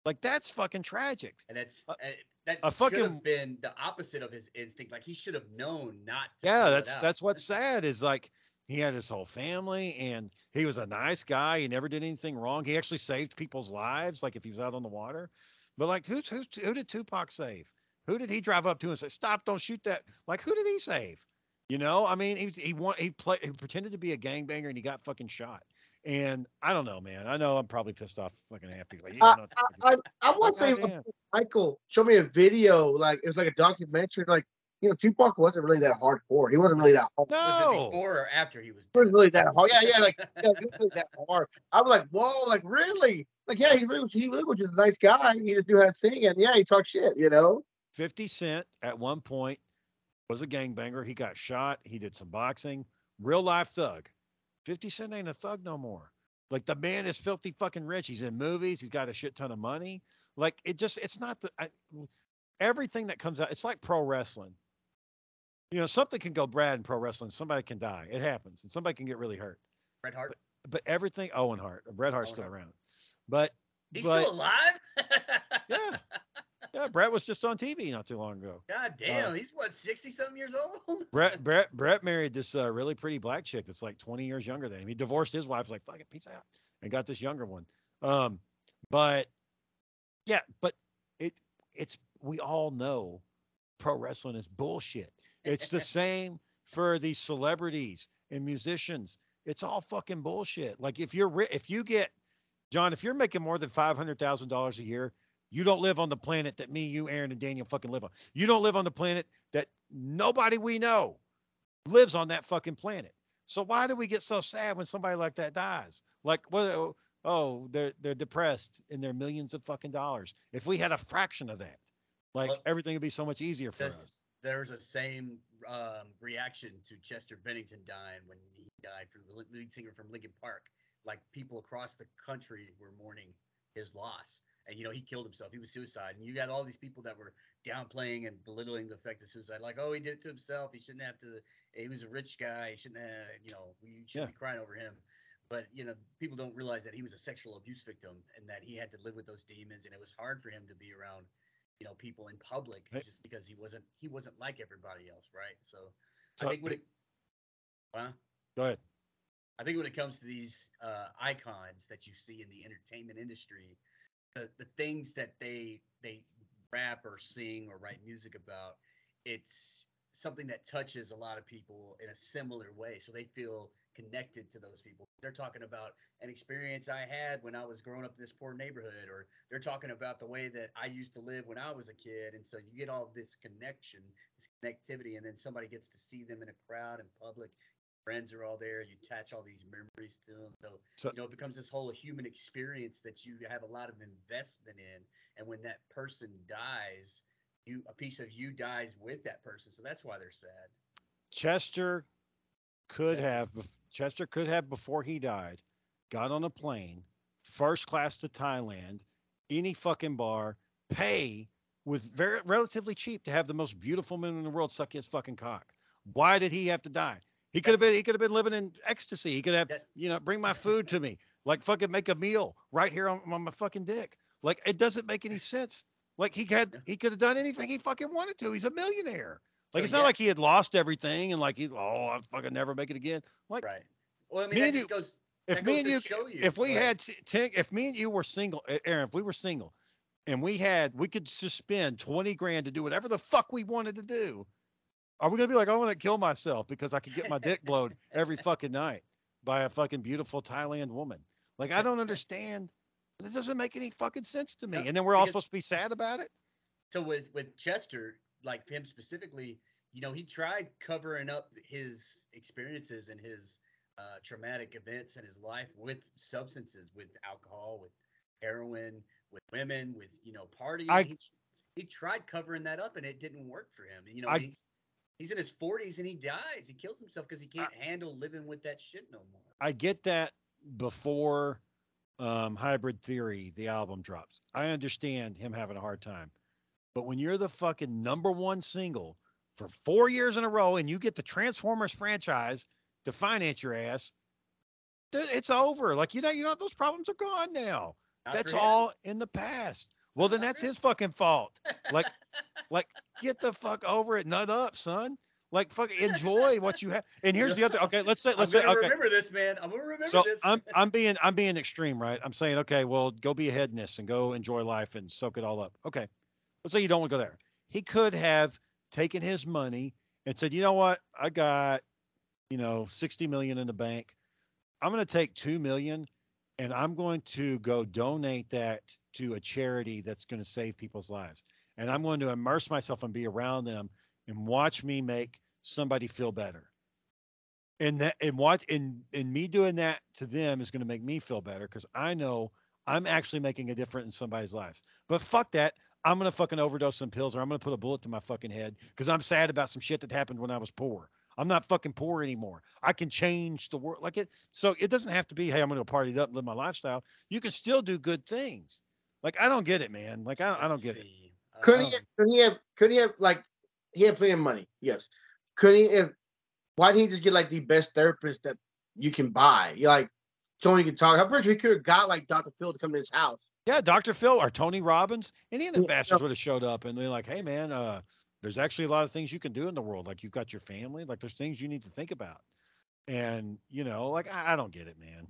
Like that's fucking tragic. and it's A- uh, that a should have been the opposite of his instinct. Like he should have known not. to Yeah, that's that's what's sad is like he had his whole family and he was a nice guy. He never did anything wrong. He actually saved people's lives, like if he was out on the water. But like who's who's who did Tupac save? Who did he drive up to and say, "Stop! Don't shoot that"? Like who did he save? You know, I mean, he was, he want he played he pretended to be a gangbanger and he got fucking shot. And I don't know, man. I know I'm probably pissed off fucking half people. Like, you I, don't know what to I, I, I want to say Michael show me a video, like it was like a documentary, like you know, Tupac wasn't really that hardcore. He wasn't really that hard. Was it no. before or after he was? He wasn't really that hard. Yeah, yeah, like yeah, he wasn't that hard. I was like, whoa, like really? Like yeah, he really, was- he really was just a nice guy. He just knew how to sing, and yeah, he talked shit, you know. 50 Cent at one point was a gangbanger. He got shot. He did some boxing. Real life thug. 50 Cent ain't a thug no more. Like the man is filthy fucking rich. He's in movies. He's got a shit ton of money. Like it just, it's not the, I, everything that comes out. It's like pro wrestling. You know, something can go bad in pro wrestling. Somebody can die. It happens. And somebody can get really hurt. Bret Hart. But everything, Owen Hart, Bret Hart's Owen still Hart. around. But, He's but still alive. yeah, yeah, Bret was just on TV not too long ago. God damn, he's what sixty something years old. Bret Bret Bret married this uh, really pretty black chick that's like 20 years younger than him. He divorced his wife, like fuck it, peace out, and got this younger one. Um, but yeah, but it it's we all know pro wrestling is bullshit. It's the same for these celebrities and musicians. It's all fucking bullshit. Like if you're ri- if you get John, if you're making more than five hundred thousand dollars a year, You don't live on the planet that me, you, Aaron, and Daniel fucking live on. You don't live on the planet that nobody we know lives on that fucking planet. So why do we get so sad when somebody like that dies? Like, what? Oh, they're they're depressed and they're millions of fucking dollars. If we had a fraction of that, like Well, everything would be so much easier for This- us. There's a same um, reaction to Chester Bennington dying when he died from the lead- singer from Linkin Park. Like people across the country were mourning his loss, and you know he killed himself. He was suicide, and you got all these people that were downplaying and belittling the effect of suicide. Like, oh, he did it to himself. He shouldn't have to. He was a rich guy. He shouldn't have. You know, we shouldn't Yeah. be crying over him. But you know, people don't realize that he was a sexual abuse victim, and that he had to live with those demons, and it was hard for him to be around you know people in public just because he wasn't he wasn't like everybody else right? So, So, i think when it well, Go ahead. i think when it comes to these uh, icons that you see in the entertainment industry the, the things that they they rap or sing or write music about it's something that touches a lot of people in a similar way. So they feel connected to those people. They're talking about an experience i had when i was growing up in this poor neighborhood or they're talking about the way that i used to live when i was a kid. And so you get all this connection this connectivity and then somebody gets to see them in a crowd in public. Friends are all there. You attach all these memories to them. So, So- you know it becomes this whole human experience that you have a lot of investment in. And when that person dies you a piece of you dies with that person. So that's why they're sad. Chester could have Chester could have before he died got on a plane first class to Thailand any fucking bar pay with very relatively cheap to have the most beautiful man in the world suck his fucking cock. Why did he have to die? He could have been he could have been living in ecstasy. He could have That- you know bring my food to me. Like fucking make a meal right here on, on my fucking dick. Like it doesn't make any sense. Like he had he could have done anything he fucking wanted to. He's a millionaire like So, it's not yeah. like he had lost everything and like he's oh I fucking never make it again. Like right well i mean Me that just goes if me and you, show you if we had ten, if me and you were single, Aaron, if we were single, and we had we could just spend twenty grand to do whatever the fuck we wanted to do, are we gonna be like I want to kill myself because I could get my dick blowed every fucking night by a fucking beautiful Thailand woman? Like I don't understand. It doesn't make any fucking sense to me. No, And then we're all because- supposed to be sad about it. so with with Chester, like him specifically, you know, he tried covering up his experiences and his uh, traumatic events in his life with substances, with alcohol, with heroin, with women, with you know partying. I- he, he tried covering that up, and it didn't work for him. You know, I- he's he's in his forties and he dies. He kills himself because he can't handle living with that shit no more. I get that before um, Hybrid Theory, the album drops. I understand him having a hard time. But when you're the fucking number one single for four years in a row and you get the Transformers franchise to finance your ass, it's over. Like, you know, you know, those problems are gone now. Not That's all in the past. Well, then Not that's his fucking fault. Like, like, get the fuck over it. Nut up, son. Like, fuck, enjoy what you have. And here's the other. Okay, let's say, let's I'm say, okay. remember this, man. I'm gonna remember So this. I'm I'm being I'm being extreme, right? I'm saying, okay, well, go be a hedonist and go enjoy life and soak it all up. Okay. Let's say you don't want to go there. He could have taken his money and said, you know what? I got, you know, 60 million in the bank. I'm going to take 2 million and I'm going to go donate that to a charity that's going to save people's lives. And I'm going to immerse myself and be around them and watch me make somebody feel better and that and what and and me doing that to them is going to make me feel better because I know I'm actually making a difference in somebody's life. But fuck that. I'm gonna fucking overdose some pills or I'm gonna put a bullet to my fucking head because I'm sad about some shit that happened when I was poor. I'm not fucking poor anymore. I can change the world like it. So it doesn't have to be, hey, I'm gonna go party it up and live my lifestyle. You can still do good things. Like I don't get it, man. Like I, I don't get it. Could Um, he? Could he have? Could he have like? He had plenty of money. Yes. Could he? If why didn't he just get like the best therapist that you can buy? You're like someone you can talk. I'm pretty sure he could have got like Dr. Phil to come to his house. Yeah, Dr. Phil or Tony Robbins, any of the Yeah. bastards would have showed up and they're like, hey man, uh, there's actually a lot of things you can do in the world. Like you've got your family, like there's things you need to think about. And you know, like I, I don't get it, man.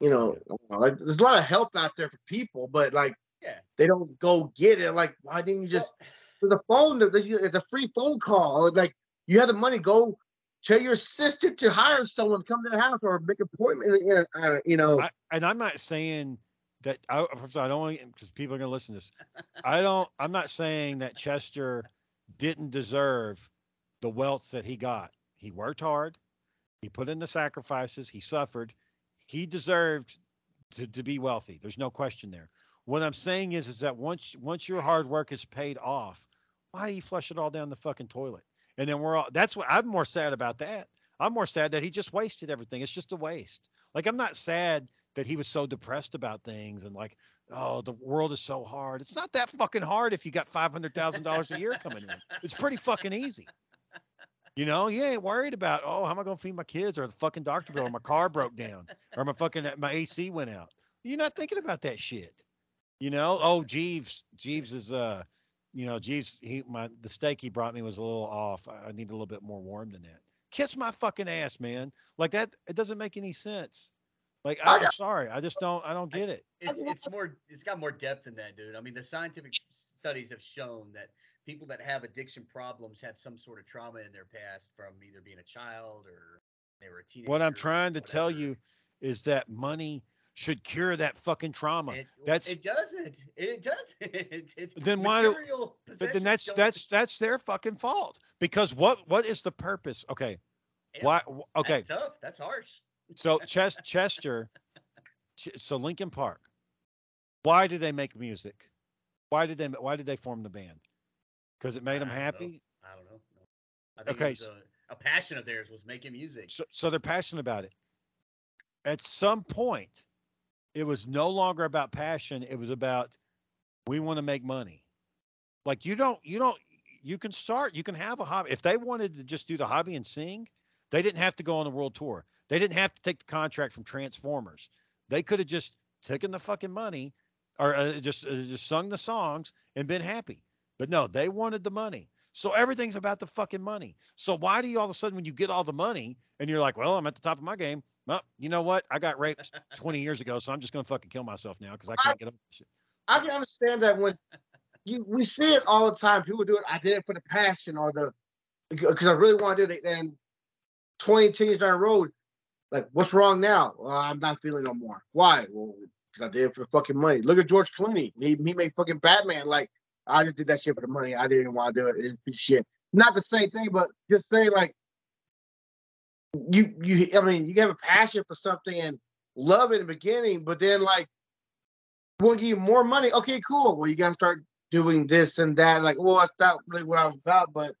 You know, like there's a lot of help out there for people, but like Yeah. they don't go get it. Like why didn't you just? Well, There's a phone. there's It's a free phone call. Like you have the money, go tell your assistant to hire someone to come to the house or make an appointment. uh, You know, I, and I'm not saying that I, I don't because people are going to listen to this. I don't. I'm not saying that Chester didn't deserve the wealth that he got. He worked hard. He put in the sacrifices. He suffered. He deserved to, to be wealthy. There's no question there. What I'm saying is, is that once once your hard work is paid off, why do you flush it all down the fucking toilet? And then we're all. That's what I'm more sad about. That I'm more sad that he just wasted everything. It's just a waste. Like I'm not sad that he was so depressed about things and like, oh, the world is so hard. It's not that fucking hard if you got five hundred thousand dollars a year coming in. It's pretty fucking easy. You know, you ain't worried about, oh, how am I gonna feed my kids or the fucking doctor bill or my car broke down or my fucking my AC went out. You're not thinking about that shit. You know, oh Jeeves, Jeeves is uh, you know, Jeeves, he my the steak he brought me was a little off. I, I need a little bit more warm than that. Kiss my fucking ass, man. Like that, it doesn't make any sense. Like I, I'm sorry, I just don't, I don't get it. It's it's more, it's got more depth than that, dude. I mean, the scientific studies have shown that people that have addiction problems have some sort of trauma in their past from either being a child or they were a teenager. What I'm trying to tell you is that money should cure that fucking trauma. It, that's it doesn't. It doesn't. It's then why do? But then that's that's that's their fucking fault because what what is the purpose? Okay, yeah, why? Okay, that's tough. That's harsh. So Ches- Chester, so Linkin Park. Why did they make music? Why did they Why did they form the band? because it made them happy. Know. I don't know. I think okay, a, a, passion of theirs was making music. So, so they're passionate about it. At some point, it was no longer about passion. It was about we want to make money. Like you don't, you don't, you can start, you can have a hobby. If they wanted to just do the hobby and sing, they didn't have to go on the world tour. They didn't have to take the contract from Transformers. They could have just taken the fucking money or uh, just uh, just sung the songs and been happy. But no, they wanted the money. So everything's about the fucking money. So why do you all of a sudden, when you get all the money and you're like, well, I'm at the top of my game. Well, you know what? I got raped 20 years ago, so I'm just gonna fucking kill myself now because I can't I, get up. Shit. I can understand that when you we see it all the time. People do it. I did it for the passion or the because I really want to do it. And 20 years down the road, like, what's wrong now? Well, I'm not feeling no more. Why? Well, because I did it for the fucking money. Look at George Clooney. He, he made fucking Batman. Like, I just did that shit for the money. I didn't want to do it. It's shit. Not the same thing, but just say like you you I mean you have a passion for something and love it in the beginning, but then like we'll give you more money. Okay, cool. Well, you gotta start doing this and that. Like, well, that's not really what I was about, but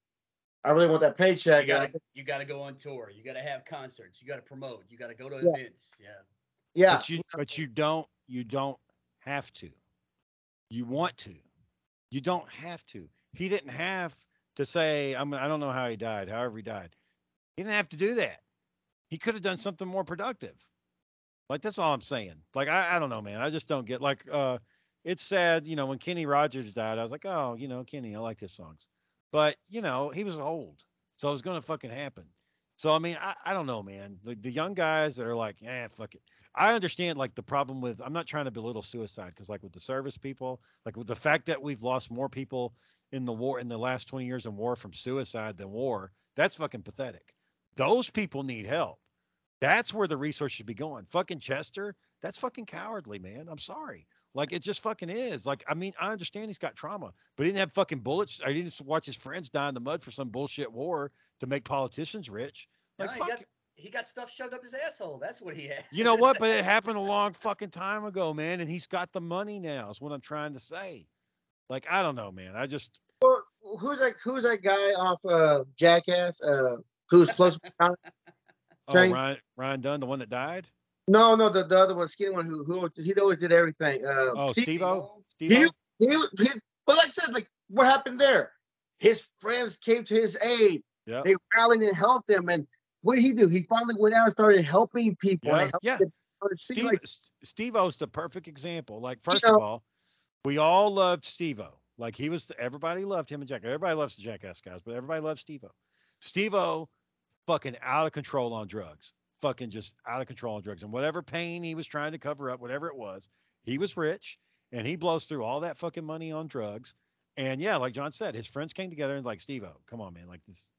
I really want that paycheck. You gotta, you gotta go on tour. You gotta have concerts. You gotta promote. You gotta go to yeah. events. Yeah. Yeah. But you but you don't you don't have to. You want to. You don't have to. He didn't have to say, I'm, I don't know how he died, however he died. He didn't have to do that. He could have done something more productive. Like, that's all I'm saying. Like, I, I don't know, man. I just don't get, like, uh, it's sad, you know, when Kenny Rogers died, I was like, oh, you know, Kenny, I like his songs. But, you know, he was old. So it was to fucking happen. So I mean, I, I don't know, man. The the young guys that are like, yeah, fuck it. I understand like the problem with I'm not trying to belittle suicide because like with the service people, like with the fact that we've lost more people in the war in the last 20 years in war from suicide than war, that's fucking pathetic. Those people need help. That's where the resources should be going. Fucking Chester, that's fucking cowardly, man. I'm sorry. Like it just fucking is. Like I mean, I understand he's got trauma, but he didn't have fucking bullets. I didn't watch his friends die in the mud for some bullshit war to make politicians rich. Like no, fuck. He got, he got stuff shoved up his asshole. That's what he had. You know what? But it happened a long fucking time ago, man. And he's got the money now. Is what I'm trying to say. Like I don't know, man. I just. Well, who's that? Who's that guy off uh, Jackass? Uh, who's close? oh, Ryan Ryan Dunn, the one that died. No, no, the, the other one, skinny one, who who he always did everything. Uh, oh, Steve-O. Steve he, he, he, but like I said, like what happened there? His friends came to his aid. Yeah. They rallied and helped him. And what did he do? He finally went out and started helping people. Yeah. yeah. Steve, like, Steve-O's the perfect example. Like, first you know, of all, we all loved Steve-O. Like he was, everybody loved him and Jack. Everybody loves the Jackass guys, but everybody loves Steve-O. Steve-O, fucking out of control on drugs fucking just out of control on drugs and whatever pain he was trying to cover up, whatever it was, he was rich and he blows through all that fucking money on drugs. And yeah, like John said, his friends came together and like Steve-O, come on, man, like this,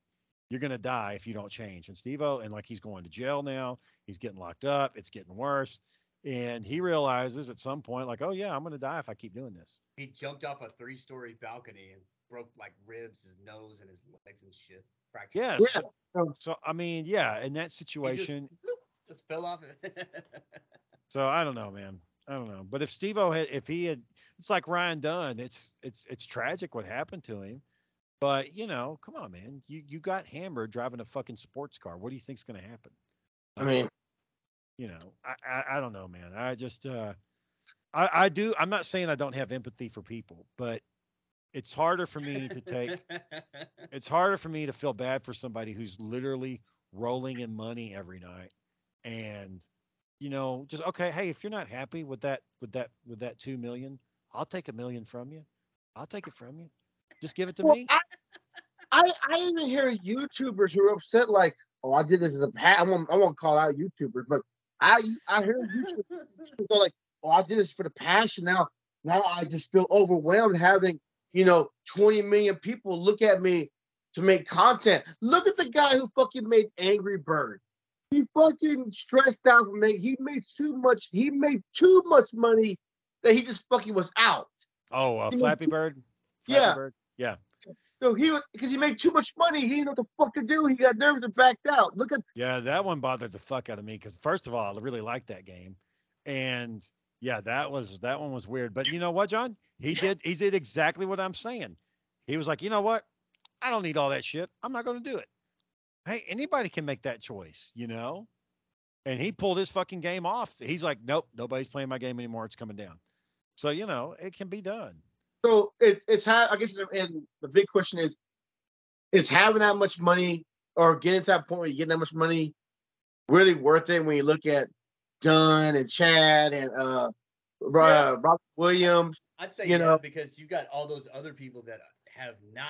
you're gonna die if you don't change. And Steve-O, and like he's going to jail now, he's getting locked up, it's getting worse. and he realizes at some point, like, oh yeah, I'm gonna die if I keep doing this. He jumped off a three-story balcony and broke like ribs, his nose, and his legs and shit. Fractured. Yeah. Yeah. So, so I mean, yeah, in that He just, situation, bloop, just fell off. so I don't know, man. I don't know. But if Steve-O had, if he had, it's like Ryan Dunn. It's it's it's tragic what happened to him. But you know, come on, man. You you got hammered driving a fucking sports car. What do you think's gonna happen? I mean, you know, I, I I don't know, man. I just uh, I I do. I'm not saying I don't have empathy for people, but it's harder for me to take. it's harder for me to feel bad for somebody who's literally rolling in money every night and you know just okay hey if you're not happy with that with that with that 2 million i'll take a million from you i'll take it from you just give it to well, me I, I I even hear YouTubers who are upset, like, "Oh, I did this as a pat." I won't, I won't call out YouTubers, but I I hear YouTubers go like, "Oh, I did this for the passion." Now, now I just feel overwhelmed having you know 20 million people look at me to make content. Look at the guy who fucking made Angry Bird. He fucking stressed out for making. He made too much. He made too much money that he just fucking was out. oh uh, flappy bird Yeah. Bird? yeah So he was because he made too much money. He didn't know what the fuck to do. He got nervous and backed out. Look at yeah that one bothered the fuck out of me because first of all i really liked that game and yeah that was that one was weird but you know what john? He did he did exactly what i'm saying. He was like you know what? I don't need all that shit. I'm not going to do it. Hey anybody can make that choice you know? And he pulled his fucking game off. He's like nope nobody's playing my game anymore. It's coming down. So you know it can be done. So it's it's how I guess and the big question is is having that much money or getting to that point where you get that much money really worth it when you look at Dunn and Chad and uh, Yeah. uh Robert Williams. I'd say You yeah, know- because you got all those other people that have not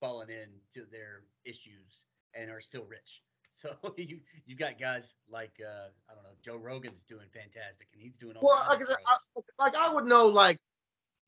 fallen into their issues and are still rich. So you you got guys like uh, I don't know Joe Rogan's doing fantastic and he's doing all Well, like I like I would know like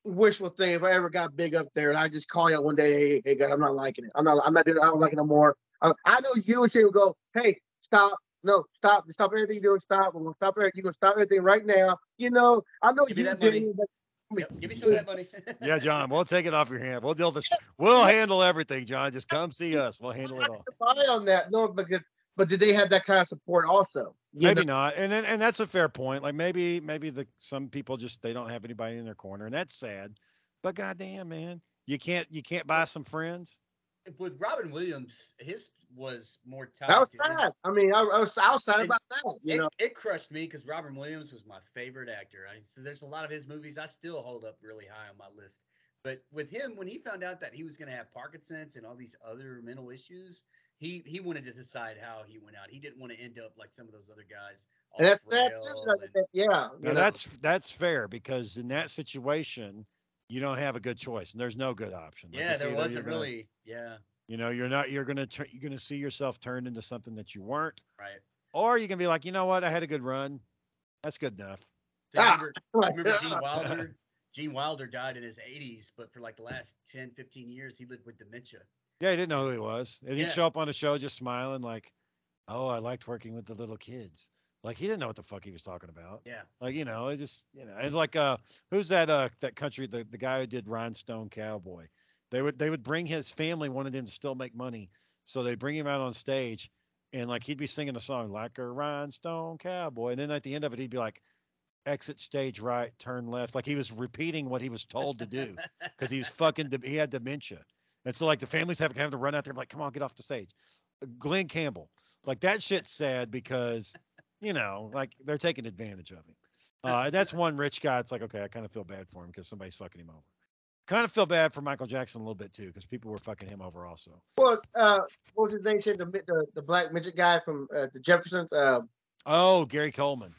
wishful thing if I ever got big up there and I just call you out one day, hey, hey, God, I'm not liking it. I'm not, I'm not doing, I don't like it no more. I, I know you and she would go, hey, stop, no, stop, stop everything you're doing, stop. We're gonna stop everything. You're gonna stop everything right now. You know, I know Give me you that money. did. but- Yep, give me some of that money. yeah john we'll take it off your hand we'll deal this we'll handle everything john just come see us we'll handle it all Buy on that, no, because but did they have that kind of support also? You maybe know? not and and that's a fair point like maybe maybe the some people just they don't have anybody in their corner and that's sad but goddamn man you can't you can't buy some friends With Robin Williams, his was more tied. That was sad. I mean, I, I was I was sad And about that. You it, know, it crushed me because Robin Williams was my favorite actor. I, so there's a lot of his movies I still hold up really high on my list. But with him, when he found out that he was going to have Parkinson's and all these other mental issues, he he wanted to decide how he went out. He didn't want to end up like some of those other guys. and all that's sad too. frail that- and- yeah, now you know. that's that's fair because in that situation you don't have a good choice and there's no good option. Like, yeah, it's there wasn't gonna- really. Yeah, you know you're not you're gonna turn you're gonna see yourself turned into something that you weren't. Right. or you can be like you know what? I had a good run. That's good enough. So Ah, remember, remember Gene Wilder? Gene Wilder died in his 80s, but for like the last 10, 15 years, he lived with dementia. yeah he didn't know who he was. And he'd show up on a show just smiling like oh i liked working with the little kids like he didn't know what the fuck he was talking about Yeah. Like you know, it just you know, it's like uh, who's that uh that country the the guy who did Rhinestone Cowboy? They would they would bring his family wanted him to still make money, so they bring him out on stage, and like he'd be singing a song like a rhinestone cowboy, and then at the end of it he'd be like, exit stage right, turn left, like he was repeating what he was told to do because he was fucking he had dementia, and so like the families have having to run out there like, come on, get off the stage. Glen Campbell, like that shit's sad because you know, like they're taking advantage of him. Uh, that's one rich guy. It's like, okay, I kind of feel bad for him because somebody's fucking him over. Kind of feel bad for Michael Jackson a little bit too because people were fucking him over also. Well, uh, what was his name? Said the mid- the, the black midget guy from uh, the Jeffersons. Uh, Oh, Gary Coleman.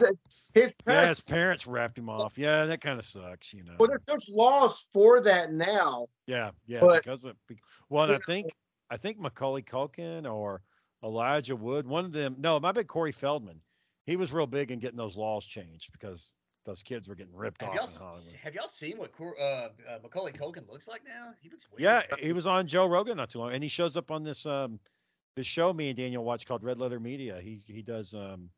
his Yeah, parents. his parents wrapped him off. Yeah, that kind of sucks, you know. Well, there, there's laws for that now. Yeah, yeah, but- because of well, and I think I think Macaulay Culkin or Elijah Wood, one of them. No, my big Corey Feldman. He was real big in getting those laws changed because those kids were getting ripped Have off y'all, in s- Hollywood. have y'all seen what Cor- uh, uh, Macaulay Culkin looks like now? He looks weird. Yeah, he was on Joe Rogan not too long, and he shows up on this um this show me and Daniel watch called Red Letter Media. He he does um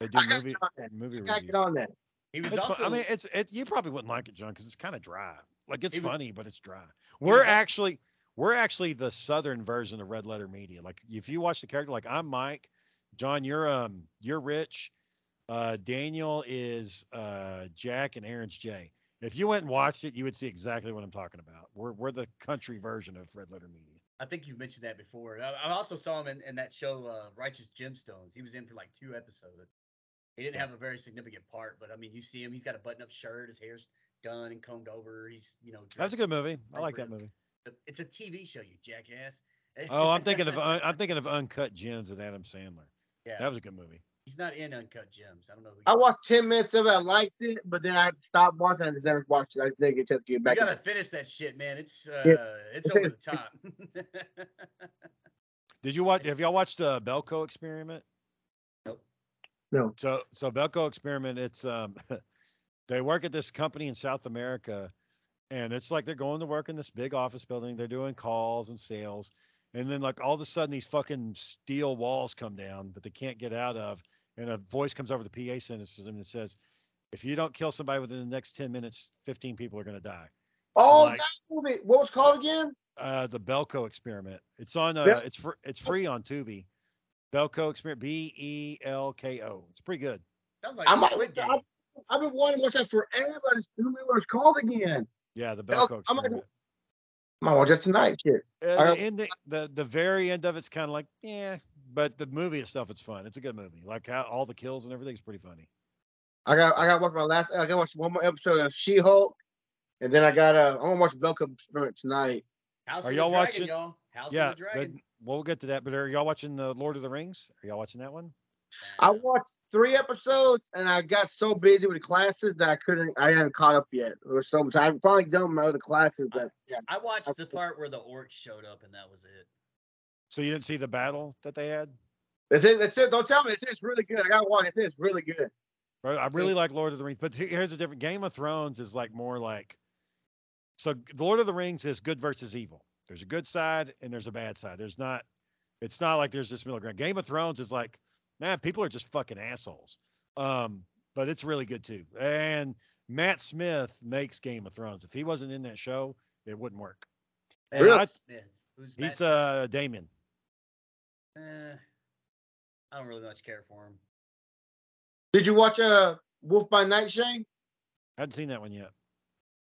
They do movie get on that. movie I reviews. get on that. He was It's also. I mean, it's it. You probably wouldn't like it, John, because it's kind of dry. Like it's He was- funny, but it's dry. We're al- actually we're actually the southern version of Red Letter Media. Like if you watch the character, like I'm Mike, John, you're um you're Rich, uh, Daniel is uh Jack, and Aaron's Jay. If you went and watched it, you would see exactly what I'm talking about. We're we're the country version of Red Letter Media. I think you mentioned that before. I, I also saw him in, in that show, uh, Righteous Gemstones. He was in for like two episodes. He didn't have a very significant part, but I mean, you see him. He's got a button-up shirt. His hair's done and combed over. He's, you know, That's a good movie. I like that movie. It's a TV show, you jackass. Oh, I'm thinking of I'm thinking of Uncut Gems with Adam Sandler. yeah. That was a good movie. He's not in Uncut Gems. I don't know. Who I watched ten minutes of it. I liked it, but then I stopped watching. I just never watched it. I just didn't get a chance to get You gotta into finish that shit, man. It's uh, Yeah. it's over the top. Did you watch? Have y'all watched the Belko Experiment? Nope. No. So so Belko Experiment, it's um, they work at this company in South America, and it's like they're going to work in this big office building. They're doing calls and sales, and then like all of a sudden these fucking steel walls come down that they can't get out of, and a voice comes over the PA system and says, "If you don't kill somebody within the next ten minutes, fifteen people are going to die." Oh, Like- that movie. What was it called again? Uh, the Belko Experiment. It's on. Uh, Bel- it's fr- it's free on Tubi. Belko Experiment. B E L K O. It's pretty good. Sounds like I a might. Squid Game. I've, I've been wanting to watch that forever. I just don't remember what it's called again. Yeah, the Bel- Belko I'm like- I might watch that tonight. Shit. Uh, I- the ending, the the very end of it's kind of like, yeah, but the movie itself, it's fun. It's a good movie. Like how all the kills and everything's pretty funny. I got. I got to watch my last. I got to watch one more episode of She Hulk, and then I got. to I'm gonna watch Belko Experiment tonight. House Are of y'all the Dragon, watching- y'all. House yeah, of the Dragon. the- we'll get to that. But are y'all watching the Lord of the Rings? Are y'all watching that one? I watched three episodes, and I got so busy with classes that I couldn't. I haven't caught up yet. There was so much. I'm finally done with my other classes. That yeah. I watched the part where the orcs showed up, and that was it. So you didn't see the battle that they had? That's it. That's it. Don't tell me. It's, it's really good. I got one. It's, it's really good. Right, I See- really like Lord of the Rings, but here's a different. Game of Thrones is like more like. So the Lord of the Rings is good versus evil. There's a good side and there's a bad side. There's not. It's not like there's this middle ground. Game of Thrones is like, man, people are just fucking assholes. Um, but it's really good too. And Matt Smith makes Game of Thrones. If he wasn't in that show, it wouldn't work. And Really? I- Smith. Who's he's Matt uh Damien. Smith? Eh, I don't really much care for him. Did you watch uh Wolf by Night, Shane? I hadn't seen that one yet.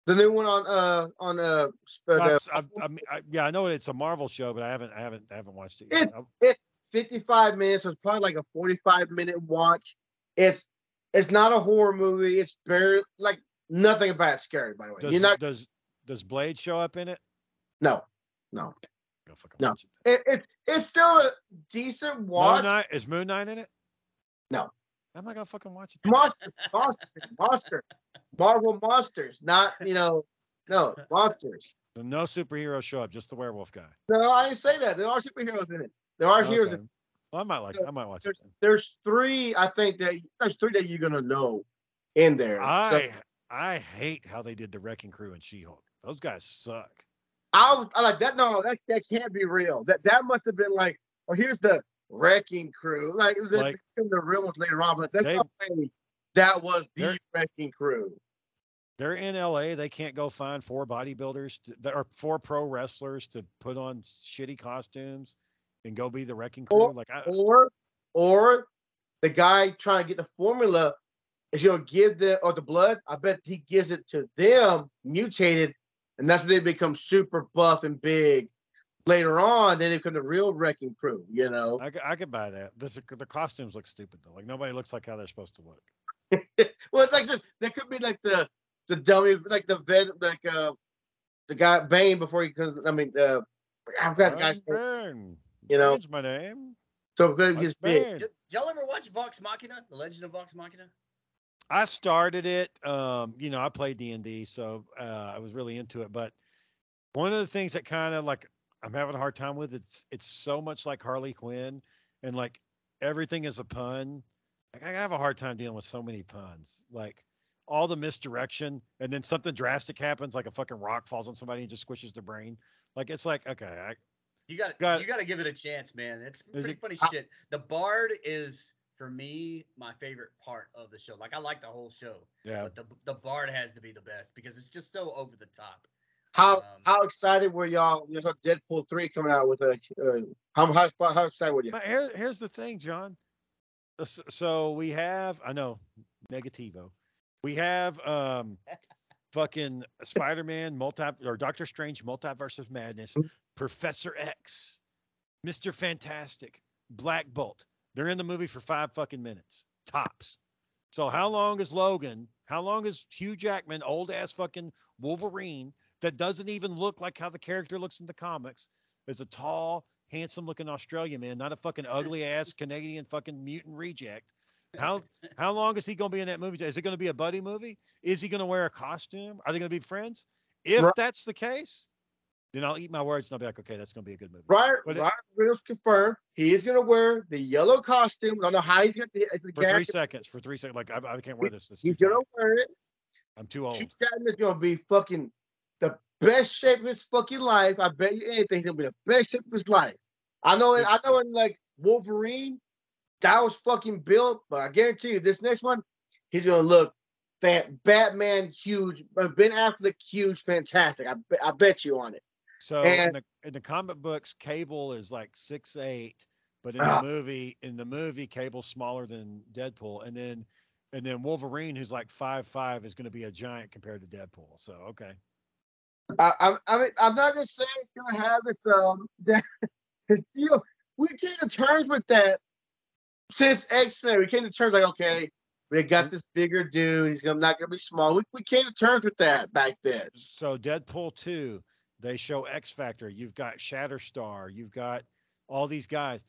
The new one on uh on uh, uh I've, the, I've, I mean, yeah, I know it's a Marvel show, but I haven't, I haven't, I haven't watched it yet. It's- it's 55 minutes. So it's probably like a 45 minute watch. It's it's not a horror movie. It's very like nothing about it scary. By the way, Does you're not. does does Blade show up in it? No, no. No. it. It, it's it's still a decent watch. Moon. Knight is Moon Knight in it? No. I'm not gonna fucking watch it. Monsters, monsters, monster, Marvel monsters. Not you know, no monsters. No superheroes show up, just the werewolf guy. No, I didn't say that. There are superheroes in it. There are heroes. Okay. In, Well, I might like. I might watch there's Then. there's three. I think that there's three that you're gonna know in there. So- I I hate how they did the Wrecking Crew and She-Hulk. Those guys suck. I, was- I like that. No, that that can't be real. That that must have been like, oh, here's the wrecking crew. Like the, Like- the real ones later on, but that's They- way that was the wrecking crew. They're in LA. They can't go find four bodybuilders to, that are four pro wrestlers to put on shitty costumes and go be the Wrecking Crew. Or- like I, Or or the guy trying to get the formula is gonna give the or the blood. I bet he gives it to them mutated, and that's when they become super buff and big. Later on, then they become the real wrecking crew. You know. I, could- I could buy that. This, the costumes look stupid though. Like nobody looks like how they're supposed to look. well, it's like the, that could be like the the dummy, like the vet, like uh, the guy Bane before he comes. I mean, uh, I've got the guy's name. You know. Bane's my name. So good he What's gets big. Bane? Did, did y'all ever watch Vox Machina? The Legend of Vox Machina? I started it. Um, you know, I played D and D, so uh, I was really into it. But one of the things that kind of like I'm having a hard time with it's it's so much like Harley Quinn, and like everything is a pun. Like I have a hard time dealing with so many puns. Like all the misdirection, and then something drastic happens, like a fucking rock falls on somebody and just squishes their brain. Like it's like okay, I, You got Got- you got to give it a chance, man. It's pretty it- funny I- shit. The Bard is for me, my favorite part of the show. Like I like the whole show, Yeah. but the the Bard has to be the best because it's just so over the top. How Um, how excited were y'all? You know, Deadpool three coming out with a uh, how how how excited were you? But here, here's the thing, John. So we have, I know, negativo. We have um, fucking Spider-Man, multi or Doctor Strange, Multiverse of Madness, Mhm. Professor X, Mister Fantastic, Black Bolt. They're in the movie for five fucking minutes tops. So how long is Logan? How long is Hugh Jackman, old ass fucking Wolverine, that doesn't even look like how the character looks in the comics? Is a tall, handsome looking Australian man, not a fucking ugly ass Canadian fucking mutant reject. How how long is he gonna be in that movie? Is it gonna be a buddy movie? Is he gonna wear a costume? Are they gonna be friends? If Right. that's the case, then I'll eat my words and I'll be like, okay, that's gonna be a good movie. Ryan, But it- Ryan Reynolds confirmed he is going to wear the yellow costume. I don't know how he's going to. For three seconds, for three seconds, like I, I can't wear this. This He's going to wear it. I'm too old. Jackman is going to be fucking the best shape of his fucking life. I bet you anything he'll be the best shape of his life. I know. In, I know. In like Wolverine, that was fucking built, but I guarantee you, this next one, he's going to look that Batman huge, uh, Ben Affleck huge, fantastic. I, bet- I bet you on it. So in the in the comic books, Cable is like six eight, but in Ah. the movie, in the movie, Cable's smaller than Deadpool, and then and then Wolverine, who's like five five, is going to be a giant compared to Deadpool. So okay, I, I, I mean, I'm not gonna say it's gonna have its um that it's, you know we came to terms with that since X Men. We came to terms like okay, we got mm-hmm. this bigger dude. He's gonna not gonna be small. We, we came to terms with that back then. so Deadpool two, they show X Factor. You've got Shatterstar. You've got all these guys.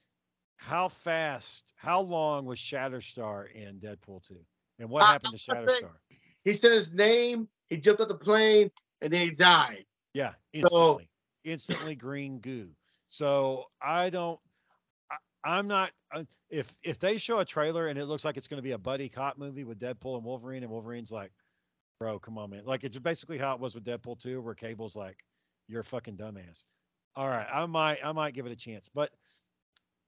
How fast? How long was Shatterstar in Deadpool two? And what I- happened to Shatterstar? He said his name. He jumped off the plane and then he died. Yeah, instantly, instantly green goo. So I don't. I'm not. Uh, if if they show a trailer and it looks like it's going to be a buddy cop movie with Deadpool and Wolverine, and Wolverine's like, "Bro, come on, man!" Like it's basically how it was with Deadpool 2, where Cable's like, "You're a fucking dumbass." All right, I might I might give it a chance, but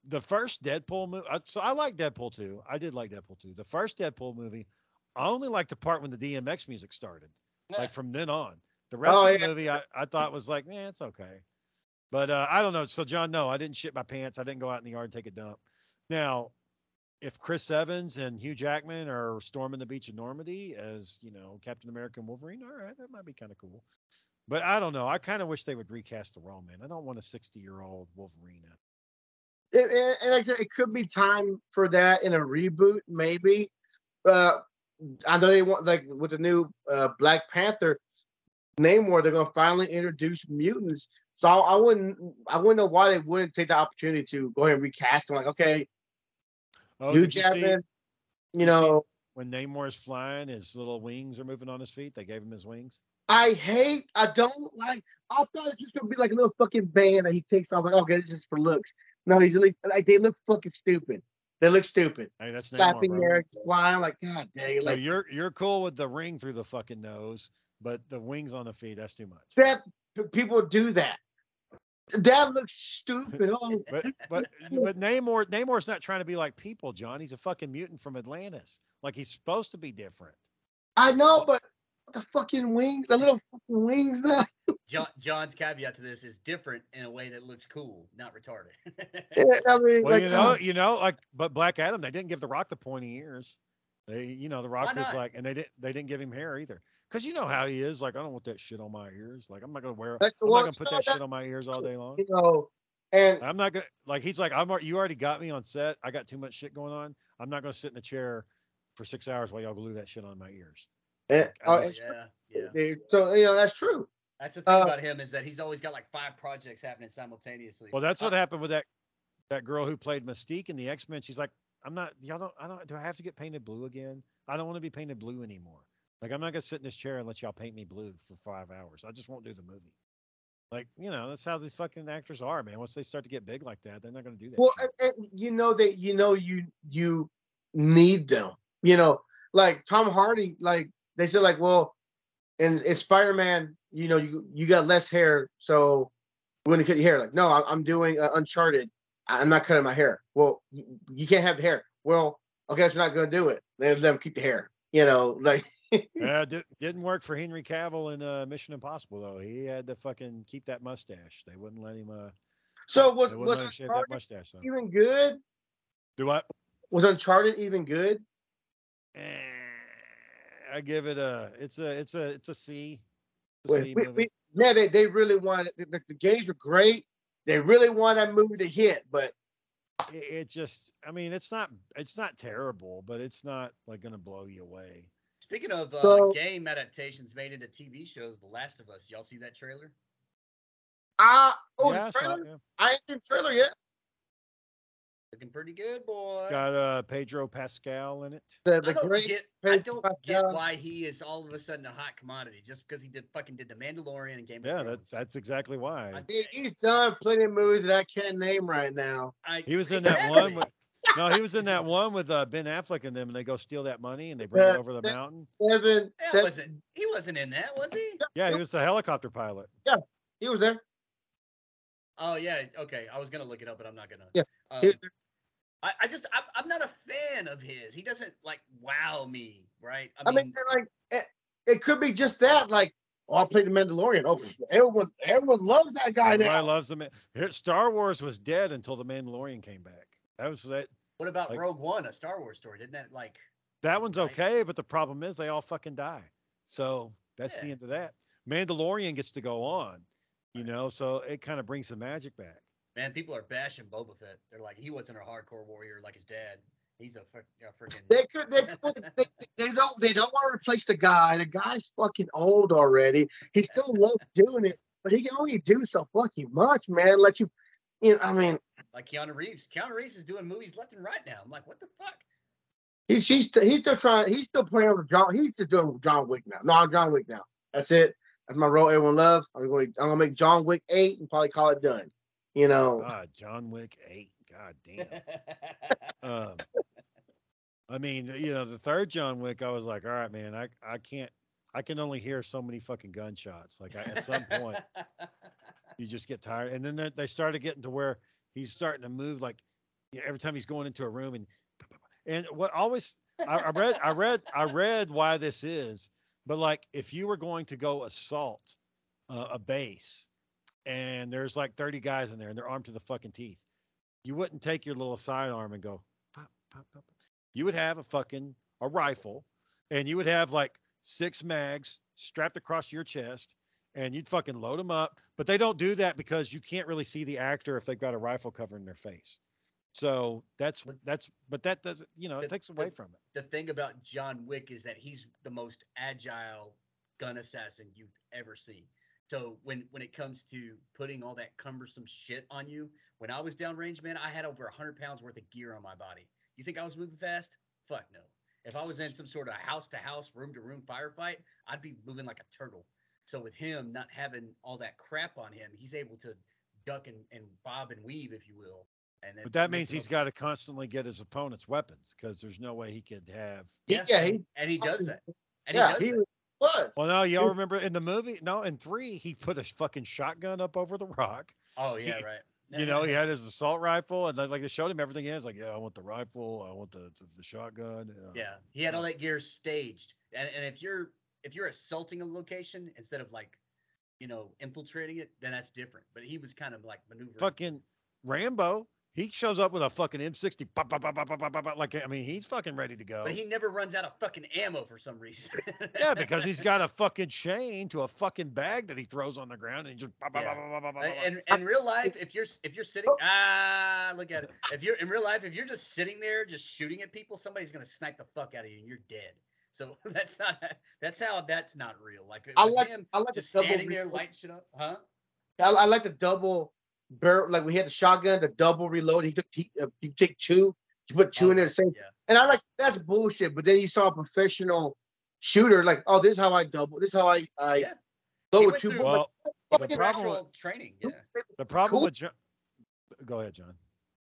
the first Deadpool movie. So I like Deadpool 2. I did like Deadpool 2. The first Deadpool movie, I only liked the part when the DMX music started like from then on. The rest Oh, of the yeah. movie I, I thought was like, yeah, it's okay. But uh, I don't know. So John, no, I didn't shit my pants. I didn't go out in the yard and take a dump. Now, if Chris Evans and Hugh Jackman are storming the beach of Normandy as, you know, Captain America and Wolverine, all right, that might be kind of cool. But I don't know. I kind of wish they would recast the role, man. I don't want a 60 year old Wolverine. It, it, it could be time for that in a reboot, maybe. Uh, I know they want like with the new uh, Black Panther, Namor, they're gonna finally introduce mutants. So I wouldn't, I wouldn't know why they wouldn't take the opportunity to go ahead and recast them. Like, okay, Oh, Hugh did you you you know, when Namor is flying, his little wings are moving on his feet? They gave him his wings. I hate, I don't like. I thought it was just gonna be like a little fucking band that he takes off. Like, okay, this is for looks. No, he's really like they look fucking stupid. They look stupid. Hey, that's Namor, Slapping bro. there, flying like God dang. So Like you're you're cool with the ring through the fucking nose, but the wings on the feet, that's too much. that people do that. That looks stupid. Oh, But but but Namor Namor's not trying to be like people, John. He's a fucking mutant from Atlantis. Like he's supposed to be different. I know, but the fucking wings, the little fucking wings. Now, John, John's caveat to this is different in a way that looks cool, not retarded. I mean, Well, like, you know, uh, you know, like but Black Adam, they didn't give the Rock the pointy ears. They, you know, the Rock was like, and they didn't they didn't give him hair either. Cause you know how he is. Like I don't want that shit on my ears. Like I'm not gonna wear. That's the I'm one- not gonna put no, that that- shit on my ears all day long. you know, and I'm not gonna like he's like I'm you already got me on set. I got too much shit going on. I'm not gonna sit in a chair for six hours while y'all glue that shit on my ears. and- I uh, just- yeah, yeah. so you know that's true. That's the thing Uh, about him is that he's always got like five projects happening simultaneously. Well, that's what Uh, happened with that that girl who played Mystique in the X Men. She's like, I'm not. Y'all don't. I don't. Do I have to get painted blue again? I don't want to be painted blue anymore. Like I'm not gonna sit in this chair and let y'all paint me blue for five hours. I just won't do the movie. Like you know, that's how these fucking actors are, man. Once they start to get big like that, they're not gonna do that. Well, and, and you know that you know you you need them. You know, like Tom Hardy, like they said, like well, in, in Spider Man, you know, you you got less hair, so we're gonna cut your hair. Like, no, I'm, I'm doing uh, Uncharted. I'm not cutting my hair. Well, you, you can't have the hair. Well, okay, that's not gonna do it. Let them keep the hair. You know, like Yeah, di- didn't work for Henry Cavill in uh, Mission Impossible though. He had to fucking keep that mustache. They wouldn't let him. Uh, so was was wouldn't let him shave that Uncharted mustache. So. even good? Do what? Was Uncharted even good? Eh, I give it a. It's a. It's a. It's a C. It's a Wait, C we- movie. we- man, they, they really wanted the, the, games were great. They really wanted that movie to hit, but it, it just. I mean, it's not. It's not terrible, but it's not like gonna blow you away. Speaking of uh, So- game adaptations made into TV shows, The Last of Us, y'all see that trailer? I oh yeah, the I trailer. yeah. I ain't seen the trailer yet. Looking pretty good, boy. It's got uh, Pedro Pascal in it. The, I don't great get. I don't get why he is all of a sudden a hot commodity just because he did fucking did the Mandalorian and Game Yeah, of that's Thrones. that's exactly why. I- he's done plenty of movies that I can't name right now. I, He was in that one with. No, he was in that one with uh, Ben Affleck and them, and they go steal that money and they bring it Uh, over the that- mountain. Seven, That seven wasn't. He wasn't in that, was he? Yeah, he was the helicopter pilot. Yeah, he was there. Oh yeah. Okay. I was gonna look it up, but I'm not gonna. Yeah, Um, He was there. I, I just I'm, I'm not a fan of his. He doesn't like wow me, right? I mean, like it, it could be just that. Like, oh, I played the Mandalorian. Oh, everyone, everyone loves that guy Everybody now. loves the man. Star Wars was dead until the Mandalorian came back. That was that. what about like- Rogue One, a Star Wars story? Didn't that like? That one's Right. okay, but the problem is they all fucking die. So that's the end of that. Mandalorian gets to go on, you know. So it kind of brings the magic back. Man, people are bashing Boba Fett. They're like, he wasn't a hardcore warrior like his dad. He's a, frick- a freaking. They could, they, could, they, they don't, they don't want to replace the guy. The guy's fucking old already. He still loves doing it, but he can only do so fucking much, man. Let you, you know, I mean, like Keanu Reeves. Keanu Reeves is doing movies left and right now. I'm like, what the fuck? he's he's still, he's still trying. He's still playing with John. He's just doing John Wick now. No, I'm John Wick now. That's it. That's my role. Everyone loves. I'm going. I'm gonna make John Wick eight and probably call it done. You know. God, John Wick eight. God damn. um, I mean, you know, the third John Wick, I was like, all right, man, I I can't. I can only hear so many fucking gunshots. Like I, at some point, you just get tired. And then they, they started getting to where he's starting to move like yeah, every time he's going into a room and and what always I, I read I read I read why this is, but like if you were going to go assault uh, a base and there's like 30 guys in there and they're armed to the fucking teeth, you wouldn't take your little sidearm and go pop, pop. pop. You would have a fucking a rifle and you would have like six mags strapped across your chest and you'd fucking load them up. But they don't do that because you can't really see the actor if they've got a rifle covering their face. So that's that's but that doesn't you know the- it takes away the- from it. the thing about John Wick is that he's the most agile gun assassin you've ever seen. So when when it comes to putting all that cumbersome shit on you, when I was downrange, man, I had over hundred pounds worth of gear on my body. You think I was moving fast? Fuck no. If I was in some sort of house to house, room to room firefight, I'd be moving like a turtle. So with him not having all that crap on him, he's able to duck and, and bob and weave, if you will. And then But that means he's got to constantly get his opponent's weapons because there's no way he could have. Yeah, and- he- and he does that. And yeah, he he does that. was. Well, no, y'all remember in the movie? No, in three, he put a fucking shotgun up over the rock. Oh yeah, he- right. You know, he had his assault rifle, and like they showed him everything. He has like, yeah, I want the rifle, I want the the, the shotgun. uh, Yeah, he had all that gear staged, and and if you're if you're assaulting a location instead of like, you know, infiltrating it, then that's different. But he was kind of like maneuvering. Fucking Rambo, he shows up with a fucking M60. pop, pop, pop, pop, pop, pop, pop, Like, I mean, he's fucking ready to go. But he never runs out of fucking ammo for some reason. Yeah, because he's got a fucking chain to a fucking bag that he throws on the ground and he just. pop, Yeah. pop, pop, Uh, pop. in, in real life, if you're if you're sitting ah look at it. If you're in real life, if you're just sitting there just shooting at people, somebody's gonna snipe the fuck out of you and you're dead. So that's not that's how that's not real. Like I like him I like just the double. standing there reload. lighting shit up, huh? I, I like the double barrel. Like we had the shotgun, the double reload. He took he, uh, you take two, you put two Oh, in there the same. Yeah. And I like that's bullshit. But then you saw a professional shooter like, oh, this is how I double. This is how I I Yeah. load with two through- bullets. well, Like, the fucking- problem with- training, yeah. the problem cool. with John. Go ahead, John.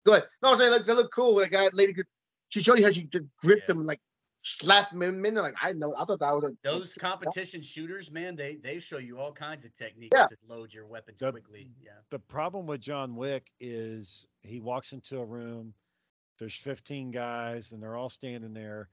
Go ahead. No, I was saying like they look cool. Like guy, lady could. She showed you how she could grip Yeah. them like slap them in. and Like I know. I thought that was a Those competition shooters, man, they they show you all kinds of techniques Yeah. to load your weapons The- quickly. Yeah. The problem with John Wick is he walks into a room there's 15 guys and they're all standing there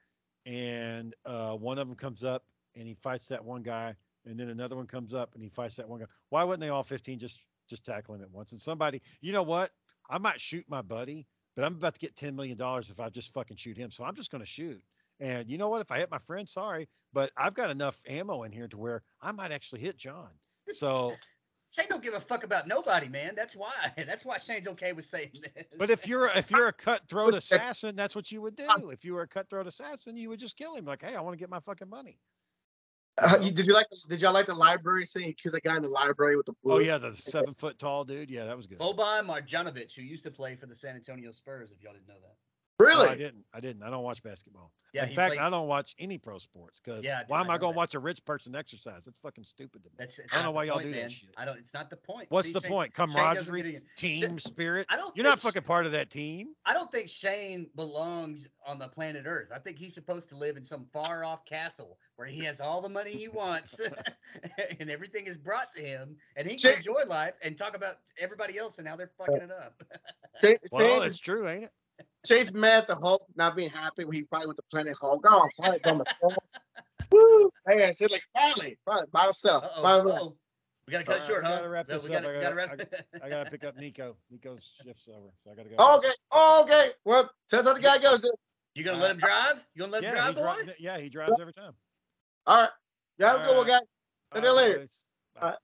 and uh, one of them comes up and he fights that one guy and then another one comes up and he fights that one guy why wouldn't they all 15 just just tackle him at once and somebody you know what i might shoot my buddy but i'm about to get 10 million dollars if i just fucking shoot him so i'm just going to shoot and you know what if i hit my friend sorry but i've got enough ammo in here to where i might actually hit john so Shane don't give a fuck about nobody, man. That's why. That's why Shane's okay with saying this. But if you're if you're a cutthroat assassin, that's what you would do. If you were a cutthroat assassin, you would just kill him. Like, hey, I want to get my fucking money. Uh, you, did you like? Did y'all like the library scene? Because the guy in the library with the blue. Oh yeah, the seven foot tall dude. Yeah, that was good. Boban Marjanovic, who used to play for the San Antonio Spurs, if y'all didn't know that. No, Really? I didn't. I didn't. I don't watch basketball. Yeah, in fact, played- I don't watch any pro sports because Yeah, why am I know going to watch a rich person exercise? That's fucking stupid to me. That's. I don't know why y'all point, do that shit. I don't. It's not the point. What's See, the Shane- point? Shane Camaraderie, get it. team spirit. I don't. You're not fucking part of that team. I don't think Shane belongs on the planet Earth. I think he's supposed to live in some far off castle where he has all the money he wants and everything is brought to him and he can Shane- enjoy life and talk about everybody else and how they're fucking it up. Well, it's true, ain't it? Chase mad at the Hulk not being happy when he fight with the Planet Hulk. Oh, fight on the phone. Woo! Hey, she's like finally, finally, by himself. Uh-oh, by himself. uh-oh. We gotta cut it short, we huh? gotta wrap No, this we up. gotta, I gotta gotta- wrap. I gotta pick up Nico. Nico's shift's over, so I gotta go. Okay. Oh, okay. Well, that's how the guy goes. then. You gonna uh, let him drive? You gonna let him yeah, he drive, boy? dri- yeah, he drives every time. All right. You have a good one, All guys. See you later. Bye. All right.